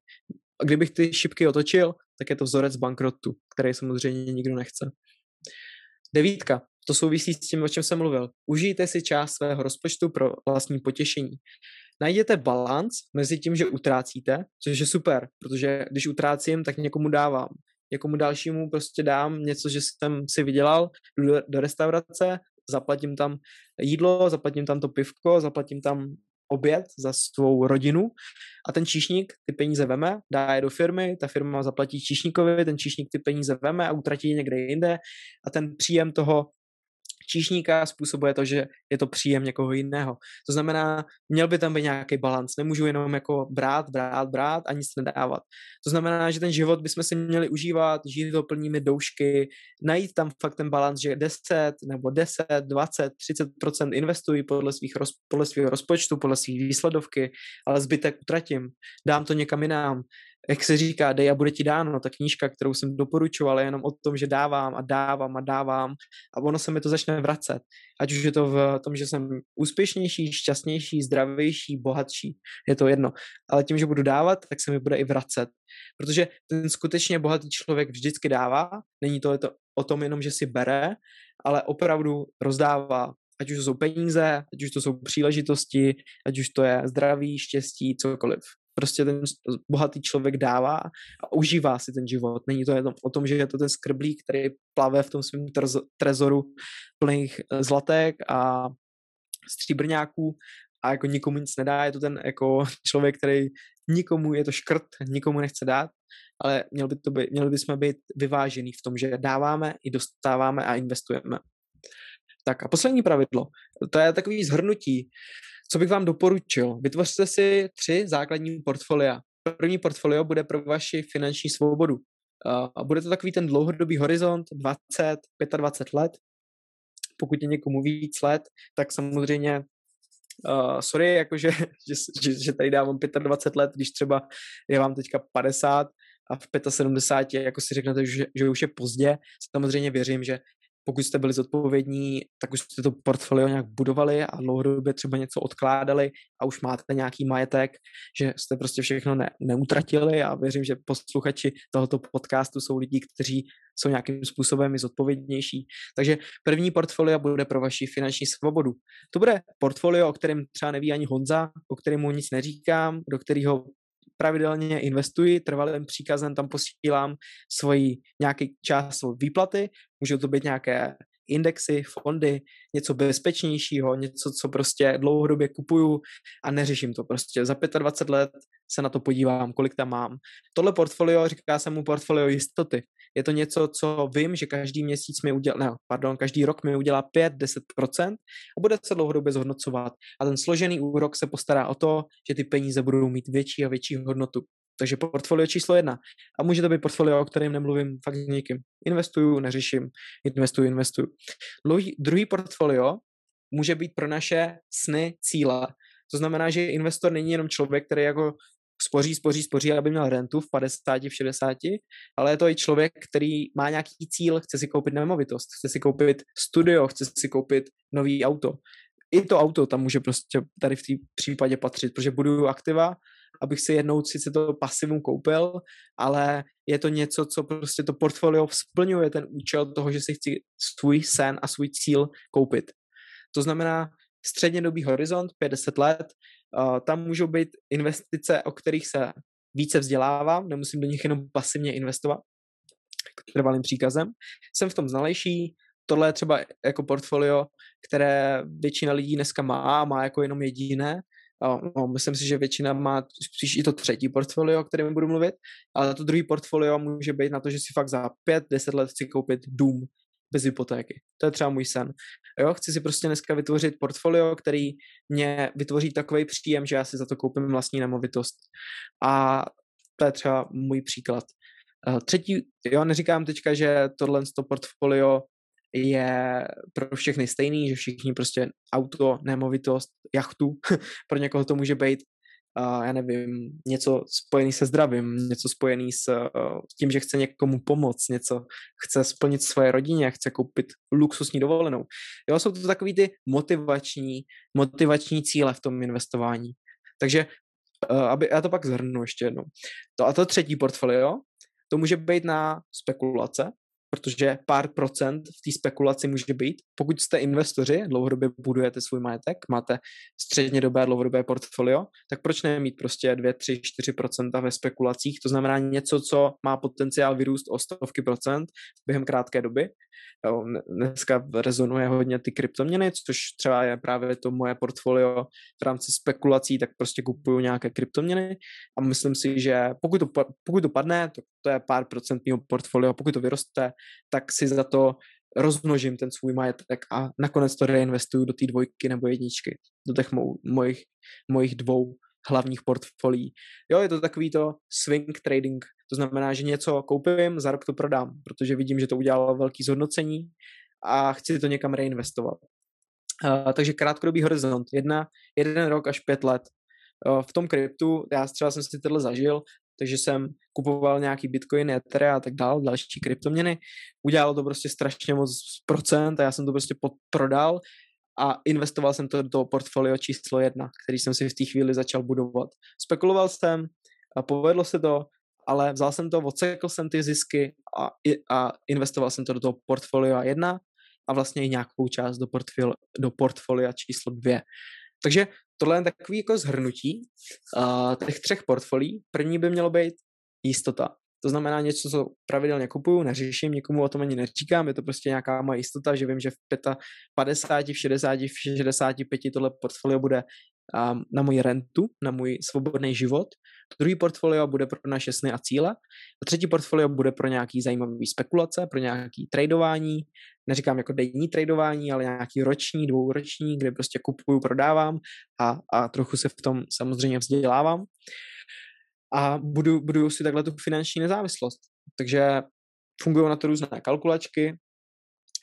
Speaker 2: A kdybych ty šipky otočil, tak je to vzorec bankrotu, který samozřejmě nikdo nechce. Devítka. To souvisí s tím, o čem jsem mluvil. Užijte si část svého rozpočtu pro vlastní potěšení. Najděte balans mezi tím, že utrácíte, což je super, protože když utrácím, tak někomu dávám. Někomu dalšímu prostě dám něco, že jsem si vydělal, do, do restaurace, zaplatím tam jídlo, zaplatím tam to pivko, zaplatím tam oběd za svou rodinu a ten číšník ty peníze veme, dá je do firmy, ta firma zaplatí číšníkovi, ten číšník ty peníze veme a utratí někde jinde a ten příjem toho číšníka způsobuje to, že je to příjem někoho jiného. To znamená, měl by tam být nějaký balans. Nemůžu jenom jako brát, brát, brát a nic nedávat. To znamená, že ten život bychom si měli užívat, žít to plnými doušky, najít tam fakt ten balans, že 10 nebo 10, 20, 30 investuji podle, svých roz, podle svého rozpočtu, podle svých výsledovky, ale zbytek utratím. Dám to někam jinam jak se říká, dej a bude ti dáno, ta knížka, kterou jsem doporučoval, je jenom o tom, že dávám a dávám a dávám a ono se mi to začne vracet. Ať už je to v tom, že jsem úspěšnější, šťastnější, zdravější, bohatší, je to jedno. Ale tím, že budu dávat, tak se mi bude i vracet. Protože ten skutečně bohatý člověk vždycky dává, není to, to o tom jenom, že si bere, ale opravdu rozdává, ať už to jsou peníze, ať už to jsou příležitosti, ať už to je zdraví, štěstí, cokoliv prostě ten bohatý člověk dává a užívá si ten život. Není to jenom o tom, že je to ten skrblík, který plave v tom svém trezoru plných eh, zlatek a stříbrňáků a jako nikomu nic nedá, je to ten jako (laughs) člověk, který nikomu je to škrt, nikomu nechce dát, ale měl by to být, měli bychom být vyvážený v tom, že dáváme i dostáváme a investujeme. Tak a poslední pravidlo, to je takový zhrnutí co bych vám doporučil? Vytvořte si tři základní portfolia. První portfolio bude pro vaši finanční svobodu. A bude to takový ten dlouhodobý horizont, 20, 25 let. Pokud je někomu víc let, tak samozřejmě Uh, sorry, jakože, (laughs) že, že, že tady dávám 25 let, když třeba je vám teďka 50 a v 75 jako si řeknete, že, že už je pozdě. Samozřejmě věřím, že pokud jste byli zodpovědní, tak už jste to portfolio nějak budovali a dlouhodobě třeba něco odkládali a už máte nějaký majetek, že jste prostě všechno ne, neutratili a věřím, že posluchači tohoto podcastu jsou lidi, kteří jsou nějakým způsobem i zodpovědnější. Takže první portfolio bude pro vaši finanční svobodu. To bude portfolio, o kterém třeba neví ani Honza, o kterém mu nic neříkám, do kterého pravidelně investuji, trvalým příkazem tam posílám svoji nějaký část výplaty, můžou to být nějaké indexy, fondy, něco bezpečnějšího, něco, co prostě dlouhodobě kupuju a neřeším to prostě. Za 25 let se na to podívám, kolik tam mám. Tohle portfolio, říká se mu portfolio jistoty. Je to něco, co vím, že každý měsíc mi udělá, ne, pardon, každý rok mi udělá 5-10% a bude se dlouhodobě zhodnocovat. A ten složený úrok se postará o to, že ty peníze budou mít větší a větší hodnotu. Takže portfolio číslo jedna. A může to být portfolio, o kterém nemluvím fakt s někým. Investuju, neřeším, investuju, investuju. Druhý, druhý portfolio může být pro naše sny cíle. To znamená, že investor není jenom člověk, který jako spoří, spoří, spoří, aby měl rentu v 50, v 60, ale je to i člověk, který má nějaký cíl, chce si koupit nemovitost, chce si koupit studio, chce si koupit nový auto. I to auto tam může prostě tady v té případě patřit, protože budu aktiva, abych si jednou sice to pasivum koupil, ale je to něco, co prostě to portfolio splňuje ten účel toho, že si chci svůj sen a svůj cíl koupit. To znamená střednědobý horizont, 50 let, tam můžou být investice, o kterých se více vzdělávám, nemusím do nich jenom pasivně investovat trvalým příkazem. Jsem v tom znalejší, tohle je třeba jako portfolio, které většina lidí dneska má, má jako jenom jediné. No, myslím si, že většina má spíš i to třetí portfolio, o kterém budu mluvit, ale to druhý portfolio může být na to, že si fakt za 5-10 let chci koupit dům, bez hypotéky. To je třeba můj sen. Jo, chci si prostě dneska vytvořit portfolio, který mě vytvoří takový příjem, že já si za to koupím vlastní nemovitost. A to je třeba můj příklad. Eh, třetí, jo, neříkám teďka, že tohle to portfolio je pro všechny stejný, že všichni prostě auto, nemovitost, jachtu, (laughs) pro někoho to může být uh, já nevím, něco spojený se zdravím, něco spojený s, uh, tím, že chce někomu pomoct, něco chce splnit svoje rodině, chce koupit luxusní dovolenou. Jo, jsou to takový ty motivační, motivační cíle v tom investování. Takže, uh, aby, já to pak zhrnu ještě jednou. To a to třetí portfolio, to může být na spekulace, protože pár procent v té spekulaci může být. Pokud jste investoři, dlouhodobě budujete svůj majetek, máte středně dobé dlouhodobé portfolio, tak proč ne mít prostě 2, 3, 4 procenta ve spekulacích? To znamená něco, co má potenciál vyrůst o stovky procent během krátké doby. Dneska rezonuje hodně ty kryptoměny, což třeba je právě to moje portfolio v rámci spekulací, tak prostě kupuju nějaké kryptoměny a myslím si, že pokud to, pokud to padne, to, to je pár procent mého portfolio, pokud to vyroste, tak si za to rozmnožím ten svůj majetek a nakonec to reinvestuju do té dvojky nebo jedničky, do těch mou, mojich, mojich dvou hlavních portfolií. Jo, je to takový to swing trading, to znamená, že něco koupím, za rok to prodám, protože vidím, že to udělalo velký zhodnocení a chci to někam reinvestovat. Uh, takže krátkodobý horizont, jedna, jeden rok až pět let. Uh, v tom kryptu, já třeba jsem si tohle zažil, takže jsem kupoval nějaký bitcoin, ether a tak dál, další kryptoměny. Udělalo to prostě strašně moc procent a já jsem to prostě prodal a investoval jsem to do toho portfolio číslo jedna, který jsem si v té chvíli začal budovat. Spekuloval jsem, a povedlo se to, ale vzal jsem to, odsekl jsem ty zisky a, a investoval jsem to do toho portfolia jedna a vlastně i nějakou část do, portfolio, do portfolia číslo dvě. Takže tohle je takový jako zhrnutí uh, těch třech portfolií. První by mělo být jistota. To znamená něco, co pravidelně kupuju, neřeším, nikomu o tom ani neříkám, je to prostě nějaká moje jistota, že vím, že v 50, v 60, v 65 tohle portfolio bude um, na můj rentu, na můj svobodný život. Druhý portfolio bude pro naše sny a cíle. A třetí portfolio bude pro nějaký zajímavý spekulace, pro nějaký tradování. Neříkám jako denní tradování, ale nějaký roční, dvouroční, kde prostě kupuju, prodávám a, a trochu se v tom samozřejmě vzdělávám a budu, budu si takhle tu finanční nezávislost. Takže fungují na to různé kalkulačky,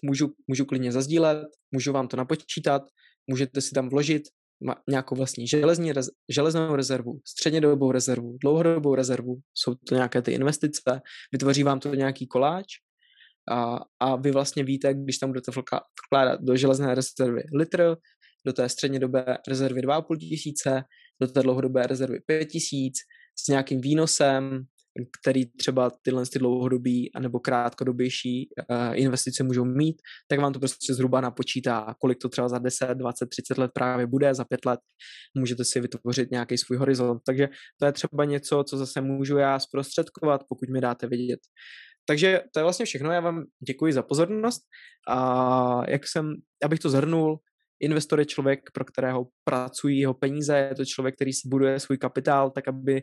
Speaker 2: můžu, můžu klidně zazdílet, můžu vám to napočítat, můžete si tam vložit nějakou vlastní železní rez, železnou rezervu, střednědobou rezervu, dlouhodobou rezervu, jsou to nějaké ty investice, vytvoří vám to nějaký koláč a, a vy vlastně víte, když tam budete vkládat do železné rezervy litr, do té střednědobé rezervy 2,5 tisíce, do té dlouhodobé rezervy 5 tisíc, s nějakým výnosem, který třeba tyhle ty dlouhodobý anebo krátkodobější uh, investice můžou mít, tak vám to prostě zhruba napočítá, kolik to třeba za 10, 20, 30 let právě bude, za 5 let můžete si vytvořit nějaký svůj horizont. Takže to je třeba něco, co zase můžu já zprostředkovat, pokud mi dáte vědět. Takže to je vlastně všechno, já vám děkuji za pozornost a jak jsem, abych to zhrnul, investor je člověk, pro kterého pracují jeho peníze, je to člověk, který si buduje svůj kapitál tak, aby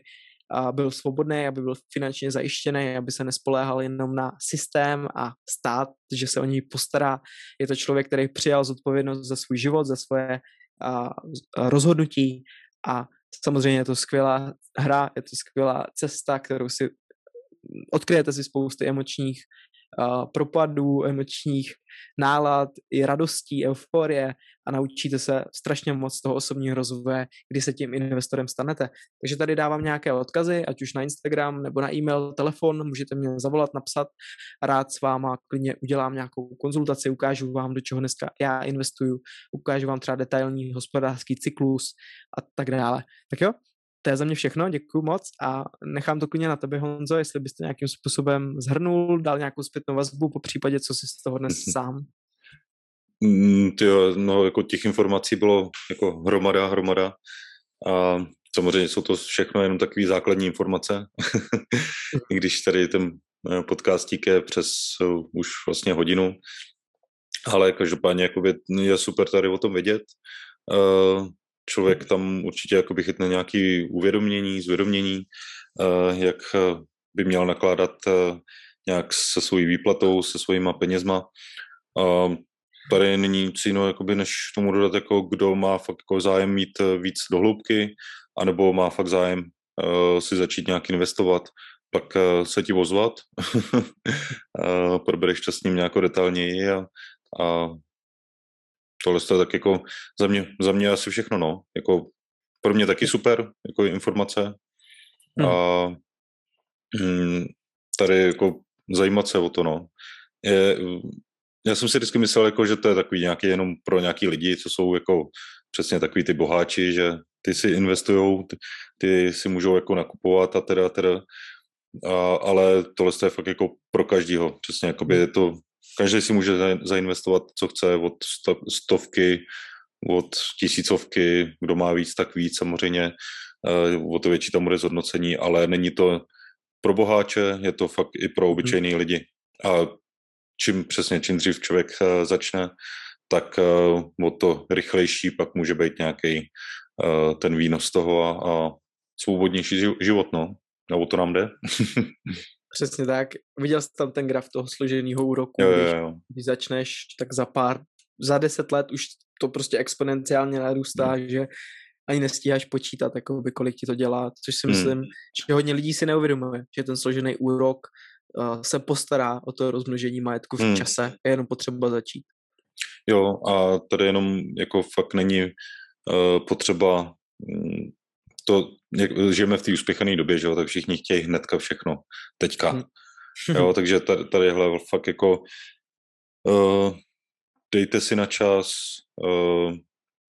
Speaker 2: byl svobodný, aby byl finančně zajištěný, aby se nespoléhal jenom na systém a stát, že se o něj postará. Je to člověk, který přijal zodpovědnost za svůj život, za svoje rozhodnutí a samozřejmě je to skvělá hra, je to skvělá cesta, kterou si odkryjete si spousty emočních uh, propadů, emočních nálad, i radostí, euforie a naučíte se strašně moc toho osobního rozvoje, kdy se tím investorem stanete. Takže tady dávám nějaké odkazy, ať už na Instagram nebo na e-mail, telefon, můžete mě zavolat, napsat a rád s váma klidně udělám nějakou konzultaci, ukážu vám, do čeho dneska já investuju, ukážu vám třeba detailní hospodářský cyklus a tak dále. Tak jo, to je za mě všechno, děkuji moc a nechám to klidně na tebe, Honzo, jestli byste nějakým způsobem zhrnul, dal nějakou zpětnou vazbu, po případě, co si z toho dnes sám.
Speaker 1: Mm, tyjo, no, jako těch informací bylo jako hromada, hromada. A samozřejmě jsou to všechno jenom takové základní informace. (laughs) I když tady ten eh, podcastík je přes uh, už vlastně hodinu. Ale každopádně jako je super tady o tom vědět. Uh, člověk tam určitě jakoby chytne nějaké uvědomění, zvědomění, uh, jak by měl nakládat uh, nějak se svojí výplatou, se svýma penězma. A tady není nic jiného, jakoby, než tomu dodat, jako kdo má fakt jako zájem mít eh, víc dohloubky, anebo má fakt zájem si začít nějak investovat, pak se ti ozvat, (laughs) probereš to s ním nějak detailněji a, a tohle je tak jako za mě, za mě asi všechno, no. Jako pro mě taky super, jako informace. Hmm. A hm, tady jako zajímat se o to, no. Je, já jsem si vždycky myslel, jako, že to je takový nějaký jenom pro nějaký lidi, co jsou jako přesně takový ty boháči, že ty si investují, ty, ty si můžou jako nakupovat a teda, teda. A, ale tohle je fakt jako pro každýho. Přesně, jakoby je to, každý si může zainvestovat, co chce, od stovky, od tisícovky, kdo má víc, tak víc samozřejmě, eh, o to větší tam bude zhodnocení, ale není to pro boháče, je to fakt i pro obyčejný hmm. lidi. A čím přesně, čím dřív člověk uh, začne, tak uh, o to rychlejší pak může být nějaký ten výnos toho a, a svobodnější život, no. A o to nám jde. (laughs)
Speaker 2: Přesně tak. Viděl jsi tam ten graf toho složeného úroku,
Speaker 1: jo, jo, jo.
Speaker 2: Když, když začneš, tak za pár, za deset let už to prostě exponenciálně narůstá, hmm. že ani nestíháš počítat, by kolik ti to dělá, což si hmm. myslím, že hodně lidí si neuvědomuje, že ten složený úrok uh, se postará o to rozmnožení majetku v hmm. čase, je jenom potřeba začít.
Speaker 1: Jo, a tady jenom jako fakt není uh, potřeba um, to, jak, žijeme v té uspěchané době, že jo, tak všichni chtějí hnedka všechno, teďka. Hmm. jo, (laughs) takže tady, tady je fakt jako uh, dejte si na čas, uh,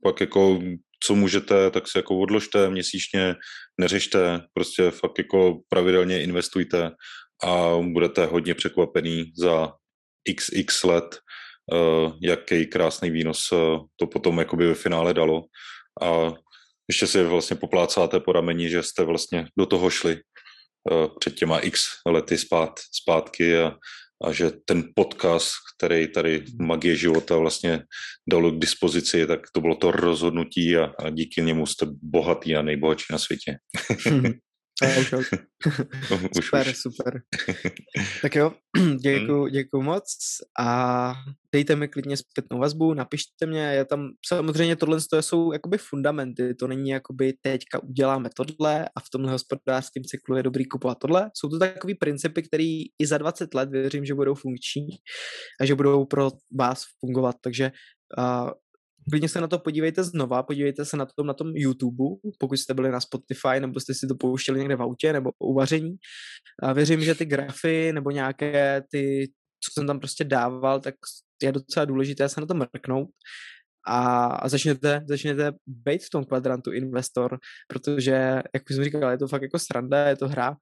Speaker 1: pak jako co můžete, tak si jako odložte měsíčně, neřešte, prostě fakt jako pravidelně investujte a budete hodně překvapený za xx let, uh, jaký krásný výnos uh, to potom jakoby ve finále dalo. A ještě si vlastně poplácáte po rameni, že jste vlastně do toho šli uh, před těma x lety zpát, zpátky a, a že ten podcast, který tady Magie života vlastně dalo k dispozici, tak to bylo to rozhodnutí a, a díky němu jste bohatý a nejbohatší na světě. (laughs)
Speaker 2: už, už. super, už. super. (laughs) tak jo, děkuji, (clears throat) hmm. děkuji moc a dejte mi klidně zpětnou vazbu, napište mě, je tam, samozřejmě tohle jsou jakoby fundamenty, to není jakoby teďka uděláme tohle a v tomhle hospodářském cyklu je dobrý kupovat tohle, jsou to takový principy, které i za 20 let věřím, že budou funkční a že budou pro vás fungovat, takže uh, klidně se na to podívejte znova, podívejte se na to na tom YouTube, pokud jste byli na Spotify nebo jste si to pouštěli někde v autě nebo uvaření. A věřím, že ty grafy nebo nějaké ty, co jsem tam prostě dával, tak je docela důležité se na to mrknout a, a začněte, začněte být v tom kvadrantu investor, protože, jak už jsem říkal, je to fakt jako sranda, je to hra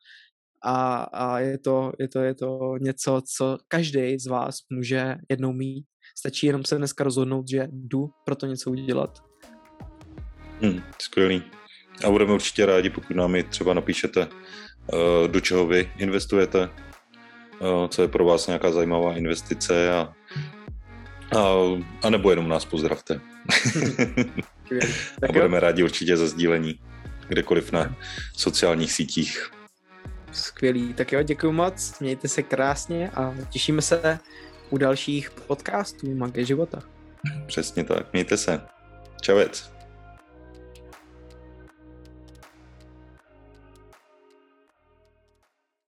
Speaker 2: a, a je, to, je, to, je to něco, co každý z vás může jednou mít Stačí jenom se dneska rozhodnout, že jdu pro to něco udělat.
Speaker 1: Hmm, skvělý. A budeme určitě rádi, pokud nám i třeba napíšete, uh, do čeho vy investujete, uh, co je pro vás nějaká zajímavá investice a, a, a nebo jenom nás pozdravte. (laughs) a budeme rádi určitě za sdílení kdekoliv na sociálních sítích.
Speaker 2: Skvělý, tak jo, děkuji moc, mějte se krásně a těšíme se u dalších podcastů Magie života.
Speaker 1: Přesně tak. Mějte se. Čavec.